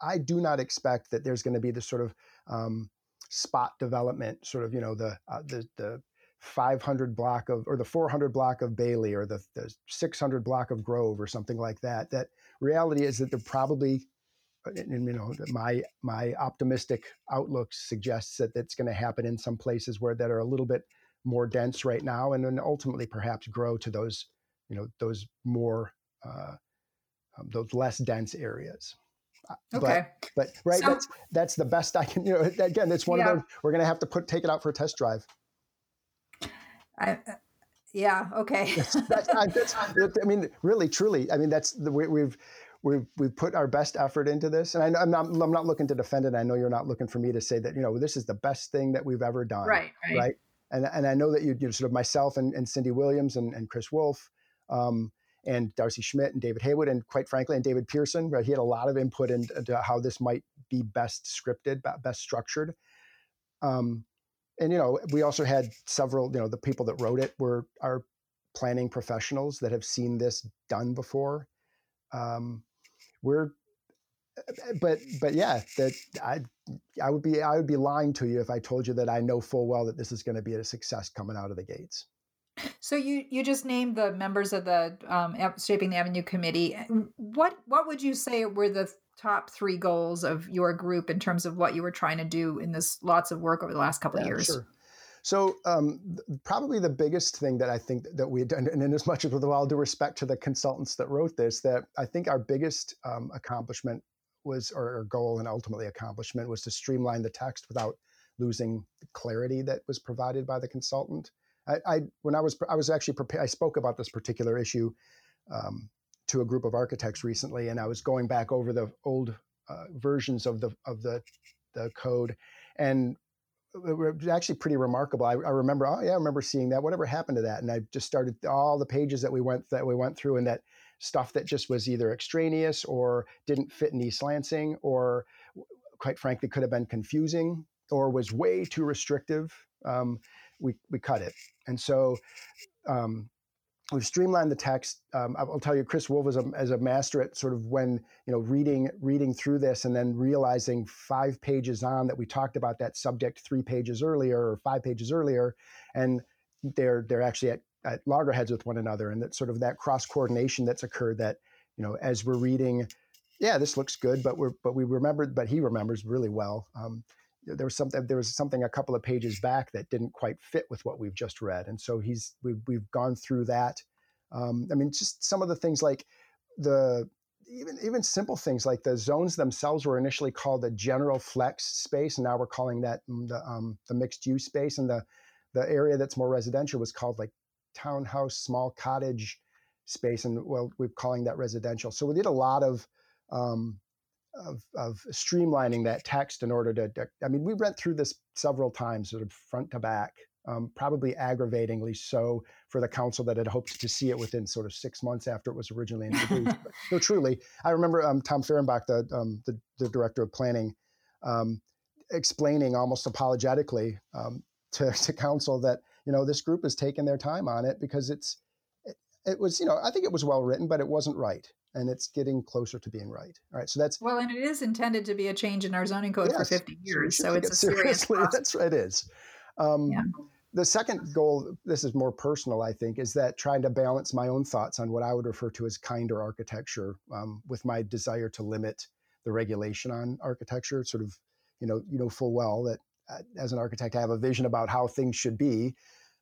I do not expect that there's going to be this sort of um, spot development, sort of you know the uh, the the 500 block of or the 400 block of Bailey or the, the 600 block of Grove or something like that. That reality is that they're probably and, you know my my optimistic outlook suggests that that's going to happen in some places where that are a little bit more dense right now and then ultimately perhaps grow to those you know those more uh, um, those less dense areas uh, okay but, but right so, that's that's the best i can you know again it's one yeah. of those we're going to have to put take it out for a test drive I, uh, yeah okay that's, that's, i mean really truly i mean that's the we, we've we've we've put our best effort into this, and I, am not I'm not looking to defend it. I know you're not looking for me to say that you know this is the best thing that we've ever done, right? Right. right? And and I know that you, you sort of myself and, and Cindy Williams and, and Chris Wolf. Um, and Darcy Schmidt and David Haywood, and quite frankly, and David Pearson, right? He had a lot of input into how this might be best scripted, best structured. Um, and you know, we also had several. You know, the people that wrote it were our planning professionals that have seen this done before. Um, we're but but yeah that i i would be i would be lying to you if i told you that i know full well that this is going to be a success coming out of the gates so you you just named the members of the um, shaping the avenue committee what what would you say were the top three goals of your group in terms of what you were trying to do in this lots of work over the last couple yeah, of years sure. So um, probably the biggest thing that I think that we had done, and in as much as with all due respect to the consultants that wrote this, that I think our biggest um, accomplishment was, or, or goal and ultimately accomplishment was to streamline the text without losing the clarity that was provided by the consultant. I, I when I was I was actually prepared. I spoke about this particular issue um, to a group of architects recently, and I was going back over the old uh, versions of the of the the code, and it was actually pretty remarkable. I, I, remember, oh yeah, I remember seeing that. Whatever happened to that? And I just started all the pages that we went that we went through, and that stuff that just was either extraneous or didn't fit in East Lansing, or quite frankly could have been confusing or was way too restrictive. Um, we we cut it, and so um, we've streamlined the text. Um, I'll tell you, Chris Wolf is a, as a master at sort of when you know reading reading through this and then realizing five pages on that we talked about that subject three pages earlier or five pages earlier, and they're they're actually at, at loggerheads with one another, and that sort of that cross coordination that's occurred. That you know as we're reading, yeah, this looks good, but we're but we remembered, but he remembers really well. Um, there was something there was something a couple of pages back that didn't quite fit with what we've just read. And so he's we've, we've gone through that. Um, i mean just some of the things like the even even simple things like the zones themselves were initially called the general flex space and now we're calling that the um, the mixed use space. And the the area that's more residential was called like townhouse small cottage space and well we're calling that residential. So we did a lot of um, of, of streamlining that text in order to, to, I mean, we went through this several times, sort of front to back, um, probably aggravatingly so for the council that had hoped to see it within sort of six months after it was originally introduced. but, no, truly, I remember um, Tom Fehrenbach, the, um, the, the, director of planning, um, explaining almost apologetically um, to, to council that, you know, this group has taken their time on it because it's, it, it was, you know, I think it was well written, but it wasn't right and it's getting closer to being right. All right, so that's well, and it is intended to be a change in our zoning code yes, for 50 years, so, so it's a serious. That's right, it is. Um, yeah. The second goal, this is more personal, I think, is that trying to balance my own thoughts on what I would refer to as kinder architecture um, with my desire to limit the regulation on architecture. Sort of, you know, you know full well that uh, as an architect, I have a vision about how things should be,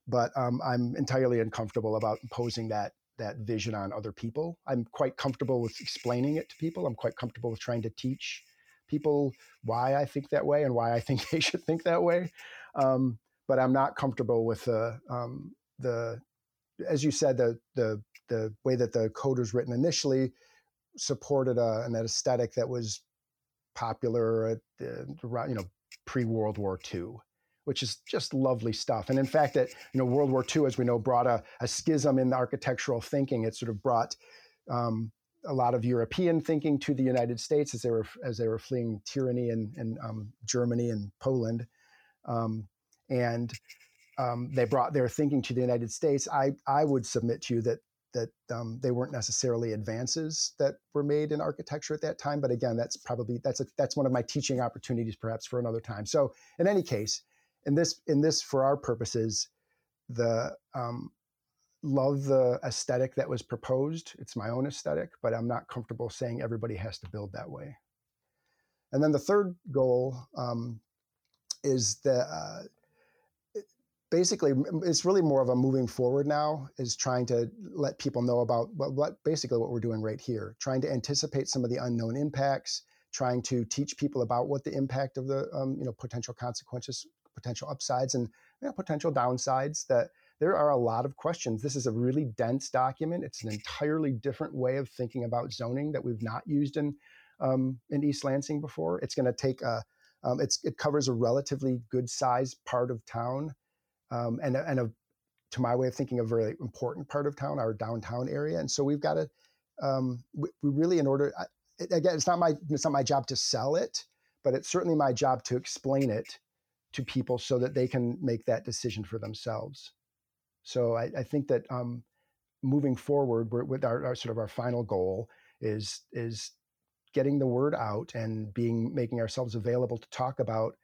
but um, I'm entirely uncomfortable about imposing that that vision on other people. I'm quite comfortable with explaining it to people. I'm quite comfortable with trying to teach people why I think that way and why I think they should think that way. Um, but I'm not comfortable with the um, the as you said the the the way that the code was written initially supported a, an aesthetic that was popular at the, you know pre World War II which is just lovely stuff. And in fact, that you know, World War II, as we know, brought a, a schism in the architectural thinking. It sort of brought um, a lot of European thinking to the United States as they were as they were fleeing tyranny in, in um, Germany and Poland, um, and um, they brought their thinking to the United States. I I would submit to you that that um, they weren't necessarily advances that were made in architecture at that time. But again, that's probably that's a, that's one of my teaching opportunities, perhaps for another time. So in any case, in this in this for our purposes, the um, love the aesthetic that was proposed. It's my own aesthetic, but I'm not comfortable saying everybody has to build that way. And then the third goal um, is the uh, basically it's really more of a moving forward now is trying to let people know about what, what, basically what we're doing right here trying to anticipate some of the unknown impacts trying to teach people about what the impact of the um, you know potential consequences potential upsides and you know, potential downsides that there are a lot of questions. This is a really dense document. It's an entirely different way of thinking about zoning that we've not used in um, in east lansing before. It's going to take a um, it covers a relatively good sized part of town um, and, and a, to my way of thinking, a very important part of town, our downtown area. And so we've got to, um, we, we, really, in order, it, again, it's not my it's not my job to sell it, but it's certainly my job to explain it to people so that they can make that decision for themselves. So I, I think that um, moving forward, with our, our sort of our final goal is is getting the word out and being making ourselves available to talk about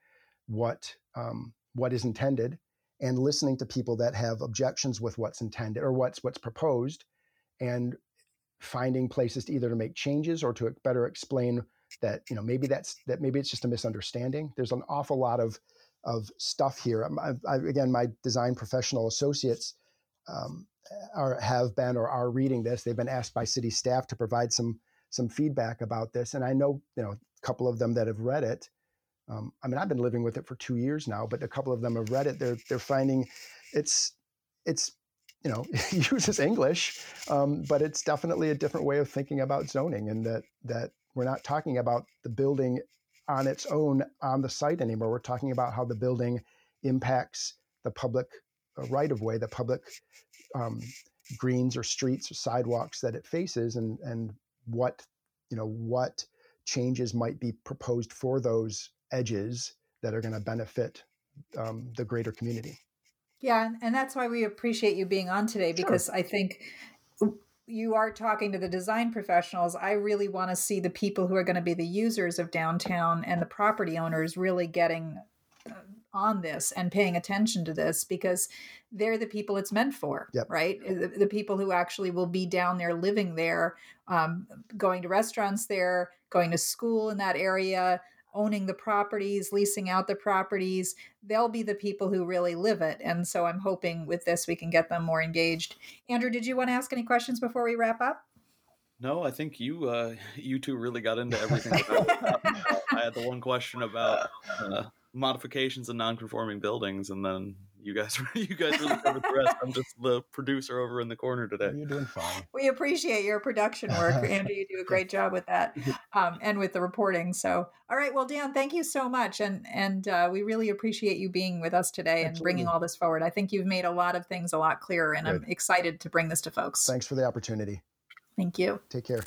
what um, what is intended and listening to people that have objections with what's intended or what's what's proposed and finding places to either to make changes or to better explain that you know maybe that's that maybe it's just a misunderstanding there's an awful lot of of stuff here. I, I, again my design professional associates um, are have been or are reading this. They've been asked by city staff to provide some some feedback about this. And i know you know a couple of them that have read it. Um, I mean, I've been living with it for two years now, but a couple of them have read it. They're they're finding it's it's you know uses English, um, but it's definitely a different way of thinking about zoning, and that that we're not talking about the building on its own on the site anymore. We're talking about how the building impacts the public uh, right of way, the public um, greens or streets or sidewalks that it faces, and and what you know what changes might be proposed for those edges that are going to benefit um, the greater community. Yeah, and that's why we appreciate you being on today because sure. I think you are talking to the design professionals. I really want to see the people who are going to be the users of downtown and the property owners really getting uh, on this and paying attention to this because they're the people it's meant for, yep. right? The, the, people who actually will be down there living there, um, going to restaurants there, going to school in that area, owning the properties, leasing out the properties, they'll be the people who really live it. And so I'm hoping with this we can get them more engaged. Andrew, did you want to ask any questions before we wrap up? No, I think you uh, you two really got into everything. I had the one question about uh, modifications and non-conforming buildings, and then you guys you guys really covered the rest. I'm just the producer over in the corner today. You're doing fine. We appreciate your production work, Andrew. You do a great job with that, um, and with the reporting. So, all right, well, Dan, thank you so much, and and uh, we really appreciate you being with us today Absolutely. and bringing all this forward. I think you've made a lot of things a lot clearer, and Good. I'm excited to bring this to folks. Thanks for the opportunity. Thank you. Take care.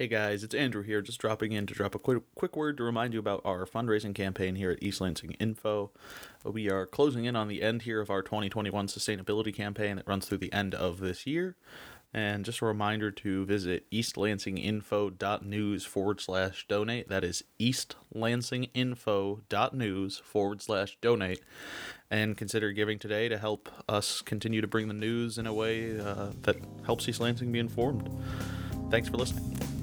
Hey guys, it's Andrew here, just dropping in to drop a quick, quick word to remind you about our fundraising campaign here at East Lansing Info. We are closing in on the end here of our 2021 sustainability campaign that runs through the end of this year. And just a reminder to visit eastlansinginfo.news forward slash donate. That is eastlansinginfo.news forward slash donate. And consider giving today to help us continue to bring the news in a way uh, that helps East Lansing be informed. Thanks for listening.